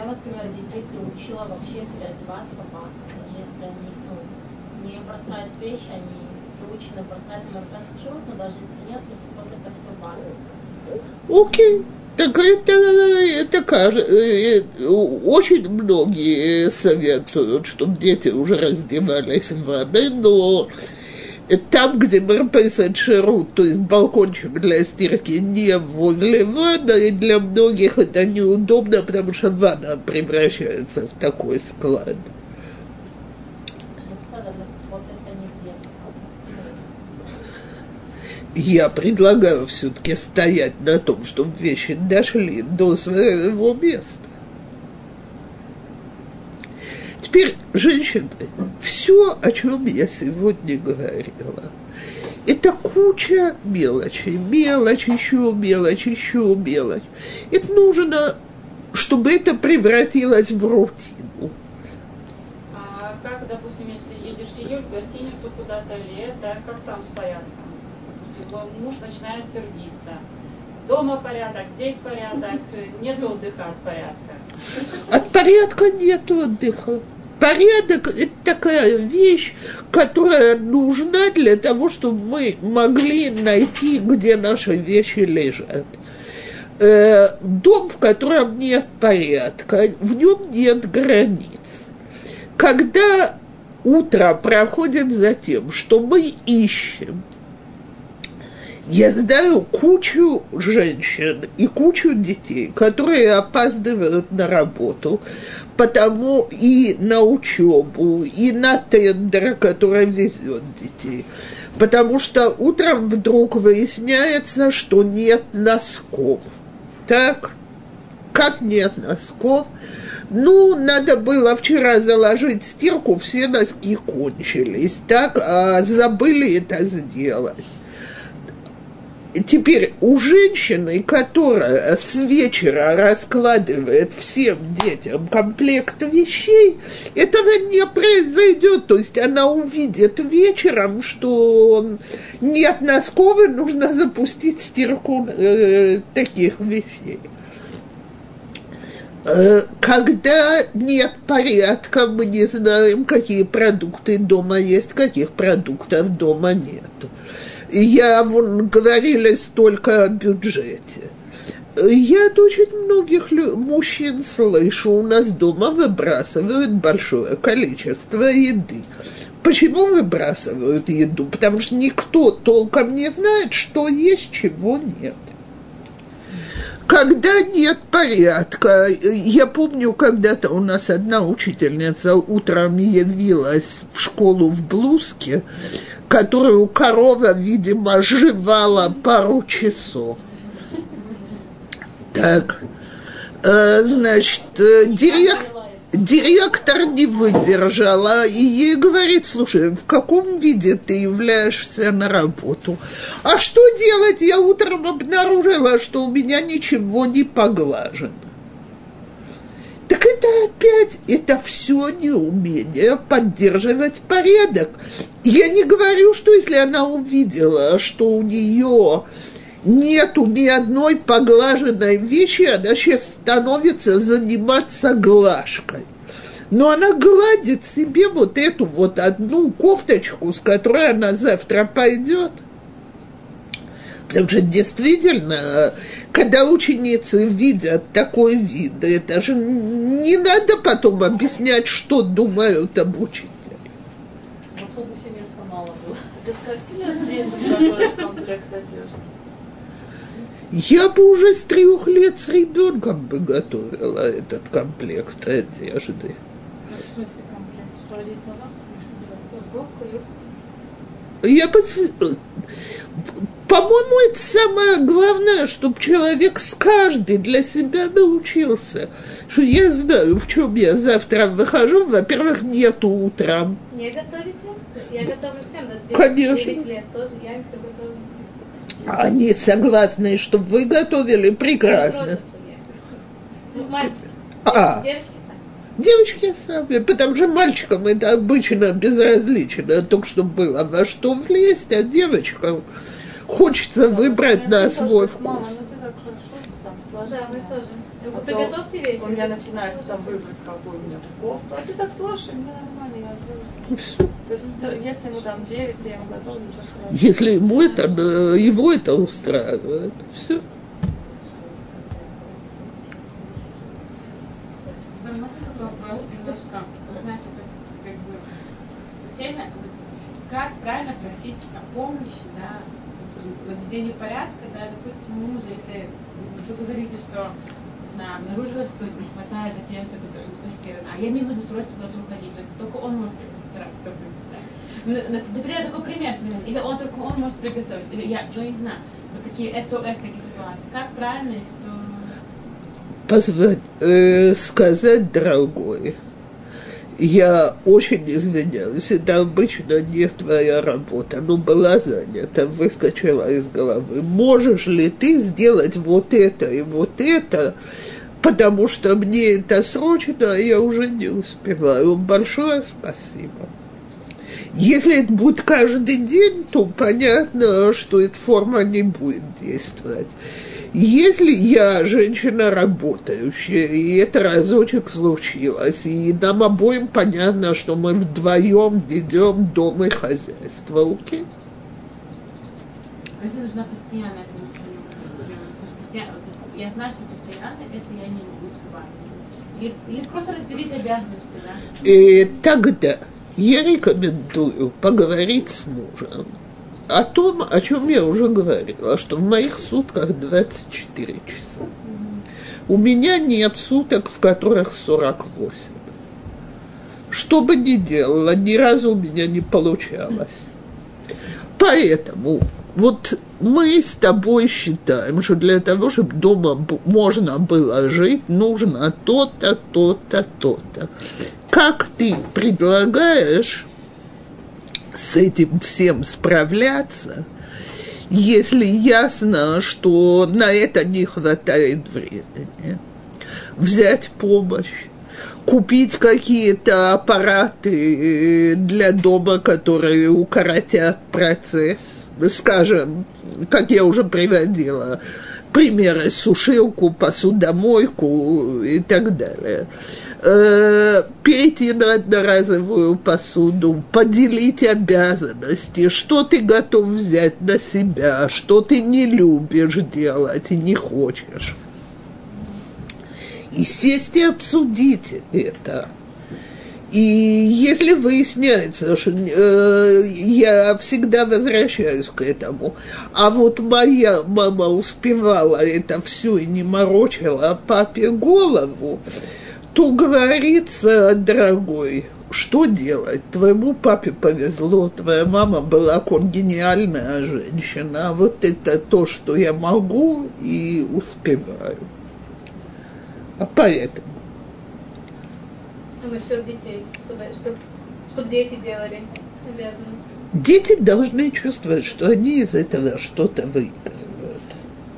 Например, детей приучила вообще переодеваться в ванну. Даже если они ну, не бросают вещи, они приучены бросать на чего но даже если нет, то вот это все ванной. Окей. Так это, это каже- э, очень многие советуют, чтобы дети уже раздевались в ванной, но там, где Мерпесет Шерут, то есть балкончик для стирки не возле ванны, для многих это неудобно, потому что ванна превращается в такой склад. Ну, посада, вот это не в детском. Я предлагаю все-таки стоять на том, чтобы вещи дошли до своего места. Теперь, женщины, все, о чем я сегодня говорила, это куча мелочей, мелочь, еще мелочь, еще мелочь. Это нужно, чтобы это превратилось в рутину. А как, допустим, если едешь в гостиницу куда-то лето, как там с порядком? Муж начинает сердиться. Дома порядок, здесь порядок, нет отдыха от порядка. От порядка нет отдыха. Порядок – это такая вещь, которая нужна для того, чтобы мы могли найти, где наши вещи лежат. Э, Дом, в котором нет порядка, в нем нет границ. Когда утро проходит за тем, что мы ищем я знаю кучу женщин и кучу детей, которые опаздывают на работу, потому и на учебу, и на тендер, который везет детей. Потому что утром вдруг выясняется, что нет носков. Так? Как нет носков? Ну, надо было вчера заложить стирку, все носки кончились, так? А забыли это сделать. Теперь у женщины, которая с вечера раскладывает всем детям комплект вещей, этого не произойдет. То есть она увидит вечером, что нет носков, и нужно запустить стирку э, таких вещей. Э, Когда нет порядка, мы не знаем, какие продукты дома есть, каких продуктов дома нет. Я вон говорили столько о бюджете. Я от очень многих мужчин слышу, у нас дома выбрасывают большое количество еды. Почему выбрасывают еду? Потому что никто толком не знает, что есть, чего нет. Когда нет порядка, я помню, когда-то у нас одна учительница утром явилась в школу в блузке, которую корова, видимо, жевала пару часов. Так, э, значит, э, директор, директор не выдержала и ей говорит, слушай, в каком виде ты являешься на работу? А что делать? Я утром обнаружила, что у меня ничего не поглажено. Так это опять, это все неумение поддерживать порядок. Я не говорю, что если она увидела, что у нее нету ни одной поглаженной вещи, она сейчас становится заниматься глажкой. Но она гладит себе вот эту вот одну кофточку, с которой она завтра пойдет. Потому что действительно, когда ученицы видят такой вид, это же не надо потом объяснять, что думают об учителе. В автобусе места мало было. До скольки лет детям комплект одежды? Я бы уже с трех лет с ребенком бы готовила этот комплект одежды. В смысле комплект? Я посв- по-моему, это самое главное, чтобы человек с каждый для себя научился. Что я знаю, в чем я завтра выхожу. Во-первых, нету утром. Не готовите? Я готовлю всем до 9, Конечно. 9 лет тоже. Я им все готовлю. Они согласны, чтобы вы готовили прекрасно. Ну, Мальчик. А, Девочки сами. девочки сами, потому что мальчикам это обычно безразлично, только чтобы было во что влезть, а девочкам хочется выбрать на свой Мама, вкус. ну ты так хорошо там сложила. Да, мы тоже. А приготовьте вещи. У меня начинается там выбрать, какую у меня кофту. А ты так сложишь, мне нормально, я делаю. Всё. То есть, если ему там 9, я ему готовлю, ничего страшного. Если ему это, э, его это устраивает, все. Можно такой вопрос немножко, вы знаете, это как бы теме, вот как правильно просить о помощи, да, вот в день порядка, да, допустим, мужа, если вы говорите, что, не знаю, обнаружила, что не хватает одежды, которая не постирана, а я мне нужно срочно куда-то уходить, то есть только он может это постирать, как бы, да. Ну, на- Например, такой пример, или он только он может приготовить, или я, ну, я не знаю, вот такие СОС, такие ситуации. Как правильно, что... Позвать, э, сказать, дорогой, я очень извиняюсь, это обычно не твоя работа, но была занята, выскочила из головы. Можешь ли ты сделать вот это и вот это, потому что мне это срочно, а я уже не успеваю. Большое спасибо. Если это будет каждый день, то понятно, что эта форма не будет действовать. Если я женщина работающая, и это разочек случилось, и нам обоим понятно, что мы вдвоем ведем дом и хозяйство, окей? А Если нужна постоянная я знаю, что постоянно это я не успеваю. Или, или просто разделить обязанности, да? И тогда я рекомендую поговорить с мужем о том, о чем я уже говорила, что в моих сутках 24 часа. У меня нет суток, в которых 48. Что бы ни делала, ни разу у меня не получалось. Поэтому вот мы с тобой считаем, что для того, чтобы дома можно было жить, нужно то-то, то-то, то-то. Как ты предлагаешь с этим всем справляться, если ясно, что на это не хватает времени? Взять помощь, купить какие-то аппараты для дома, которые укоротят процесс. Скажем, как я уже приводила, примеры, сушилку, посудомойку и так далее. э, перейти на одноразовую посуду, поделить обязанности, что ты готов взять на себя, что ты не любишь делать и не хочешь. И сесть и обсудить это. И если выясняется, что э, я всегда возвращаюсь к этому, а вот моя мама успевала это все и не морочила папе голову, то говорится, дорогой, что делать? Твоему папе повезло, твоя мама была гениальная женщина, а вот это то, что я могу и успеваю. А поэтому насчет детей, чтобы, чтобы, чтобы дети делали обязанности. дети должны чувствовать, что они из этого что-то выигрывают.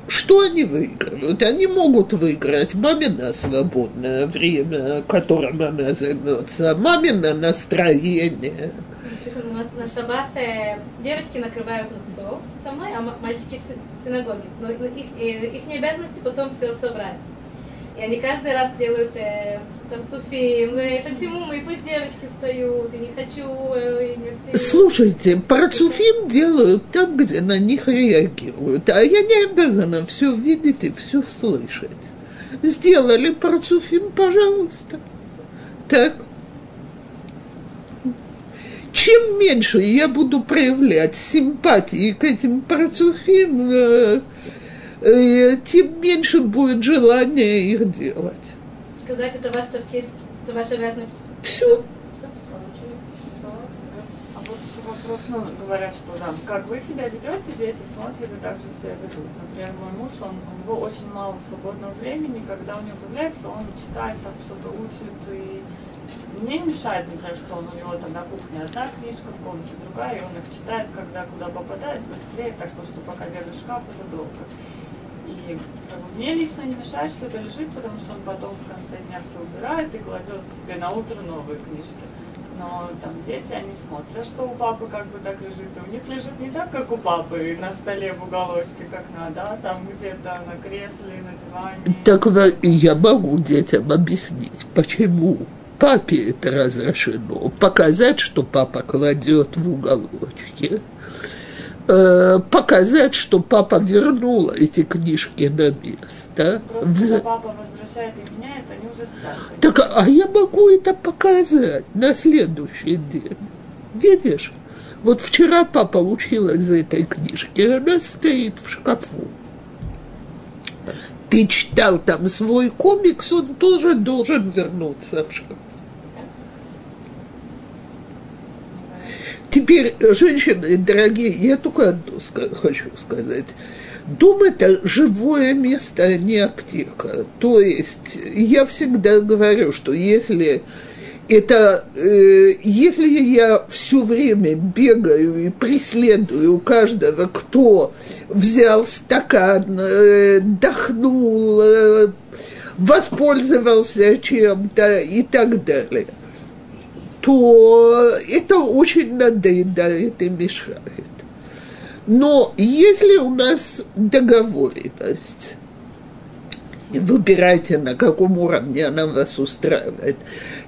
Что они выигрывают? Они могут выиграть мамино свободное время, которым она займется, мамино настроение. Значит, у нас на шаббат девочки накрывают на стол со мной, а мальчики в синагоге. Но их, э, их не обязанности потом все собрать. И они каждый раз делают э, тарцуфим. Ну, и почему мы? Пусть девочки встают, и не хочу, э, и не. Слушайте, парцуфим делают там, где на них реагируют, а я не обязана все видеть и все слышать. Сделали парцуфим, пожалуйста. Так. Чем меньше я буду проявлять симпатии к этим парцуфим, э, э, тем меньше будет желания их делать. Сказать, это ваш тафкид, это ваша обязанность. Все. Всё. А вот еще вопрос, ну, говорят, что да, как вы себя ведете, дети смотрят и также себя ведут. Например, мой муж, он, у него очень мало свободного времени, когда у него появляется, он читает, там что-то учит, и мне не мешает, например, что он у него там на кухне одна книжка, в комнате другая, и он их читает, когда куда попадает, быстрее, так что пока бегаешь шкаф, это долго. И как бы, мне лично не мешает, что это лежит, потому что он потом в конце дня все убирает и кладет себе на утро новые книжки. Но там дети, они смотрят, что у папы как бы так лежит, и у них лежит не так, как у папы, на столе в уголочке, как надо, а там где-то на кресле, на диване. Во- я могу детям объяснить, почему папе это разрешено. Показать, что папа кладет в уголочке. Э, показать, что папа вернул эти книжки на место. Просто В- папа возвращает и меняет, они уже старые. Так, а я могу это показать на следующий день. Видишь? Вот вчера папа учил из этой книжки, она стоит в шкафу. Ты читал там свой комикс, он тоже должен вернуться в шкаф. Теперь, женщины, дорогие, я только ска- хочу сказать. Дом – это живое место, а не аптека. То есть я всегда говорю, что если это, э, если я все время бегаю и преследую каждого, кто взял стакан, э, дохнул, э, воспользовался чем-то и так далее, то это очень надоедает и мешает. Но если у нас договоренность, выбирайте, на каком уровне она вас устраивает,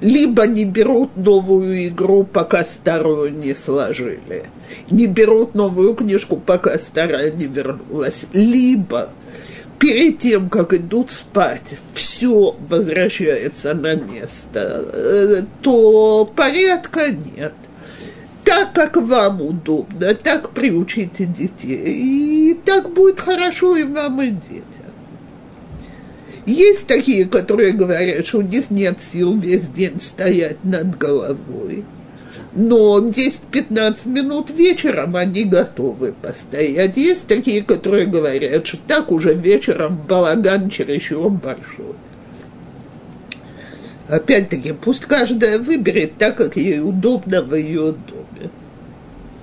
либо не берут новую игру, пока старую не сложили, не берут новую книжку, пока старая не вернулась, либо перед тем, как идут спать, все возвращается на место, э, то порядка нет. Так, как вам удобно, так приучите детей, и так будет хорошо и вам, и детям. Есть такие, которые говорят, что у них нет сил весь день стоять над головой. Но 10-15 минут вечером они готовы постоять. Есть такие, которые говорят, что так уже вечером балаган чересчур большой. Опять-таки, пусть каждая выберет так, как ей удобно в ее доме.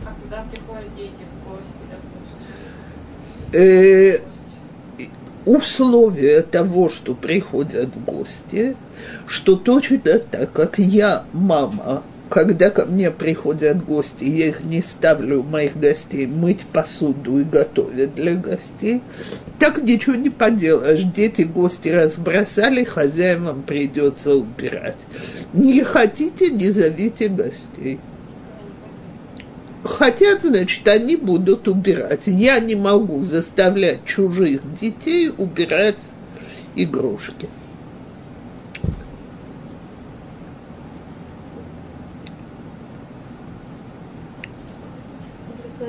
А когда приходят дети в гости, допустим? Э, условие того, что приходят в гости, что точно так, как я мама, когда ко мне приходят гости, я их не ставлю, моих гостей, мыть посуду и готовить для гостей, Так ничего не поделаешь. Дети гости разбросали, хозяевам придется убирать. Не хотите, не зовите гостей. Хотят, значит, они будут убирать. Я не могу заставлять чужих детей убирать игрушки.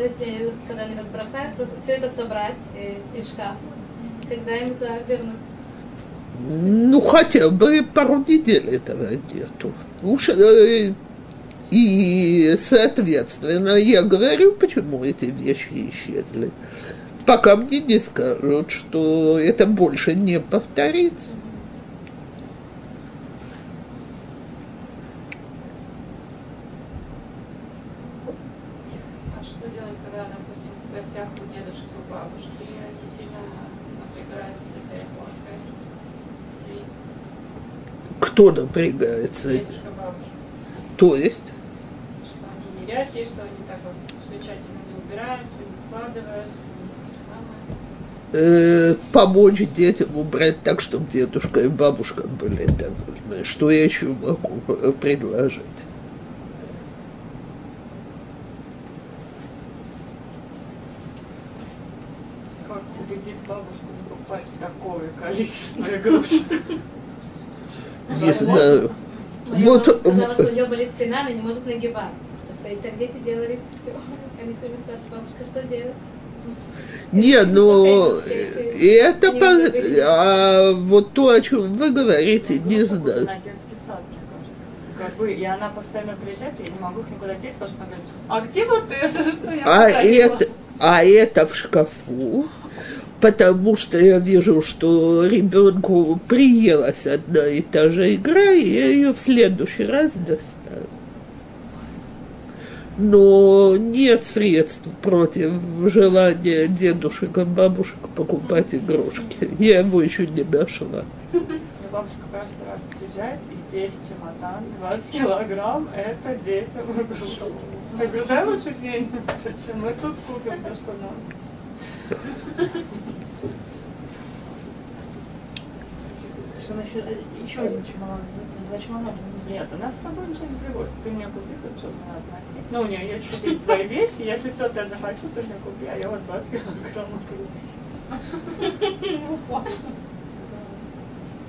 Скажите, когда они разбросаются, все это собрать э, в шкаф, когда им это вернуть? Ну, хотя бы пару недель этого нету. Уж, э, и, соответственно, я говорю, почему эти вещи исчезли. Пока мне не скажут, что это больше не повторится. А что делать, когда, допустим, в гостях у дедушки, у бабушки, и они сильно напрягают с этой ложкой детей? Кто напрягается? Дедушка. То есть? Что они неряхи, что они так вот все тщательно не убирают, все не складывают, э, помочь детям убрать так, чтобы дедушка и бабушка были довольны. Что я еще могу предложить? Как убедить бабушку не покупать такое количество игрушек? Не знаю. Моя Вот, мама сказала, что у нее болит спина, она не может нагибаться. И так дети делали все. Они все время спрашивают, бабушка, что делать? Не, ну это не по- а вот то, о чем вы говорите, не Ну, похоже знаю. на детский сад, мне кажется. Как бы, и она постоянно приезжает, и я не могу их никуда деть, потому что она говорит, а где вот это, что я А подарила?» это, а это в шкафу, потому что я вижу, что ребенку приелась одна и та же игра, и я ее в следующий раз достану. Но нет средств против желания дедушек и бабушек покупать игрушки. Я его еще не нашла. Бабушка каждый раз приезжает, и весь чемодан, 20 килограмм, это детям игрушка. Я говорю, дай лучше денег, зачем мы тут купим то, что нам. Что насчет еще один чемодан? Два чемодана. Нет, она с собой ничего не привозит. Ты мне купи, тут что мне относи. Ну, у нее есть купить свои вещи, если что-то я захочу, ты мне купи, а я вот 20 килограммов куплю.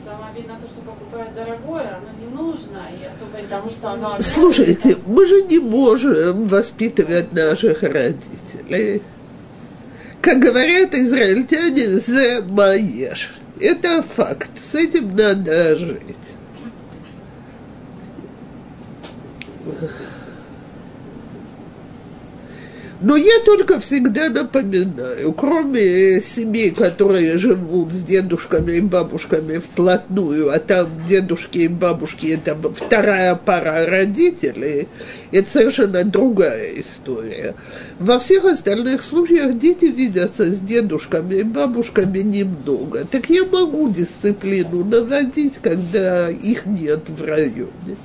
Самое обидное то, что покупают дорогое, оно не нужно, и особо Потому что оно Слушайте, мы же не можем воспитывать наших родителей. Как говорят израильтяне, за маешь. Это факт. С этим надо жить. Но я только всегда напоминаю, кроме семей, которые живут с дедушками и бабушками вплотную, а там дедушки и бабушки – это вторая пара родителей, это совершенно другая история. Во всех остальных случаях дети видятся с дедушками и бабушками немного. Так я могу дисциплину наводить, когда их нет в районе.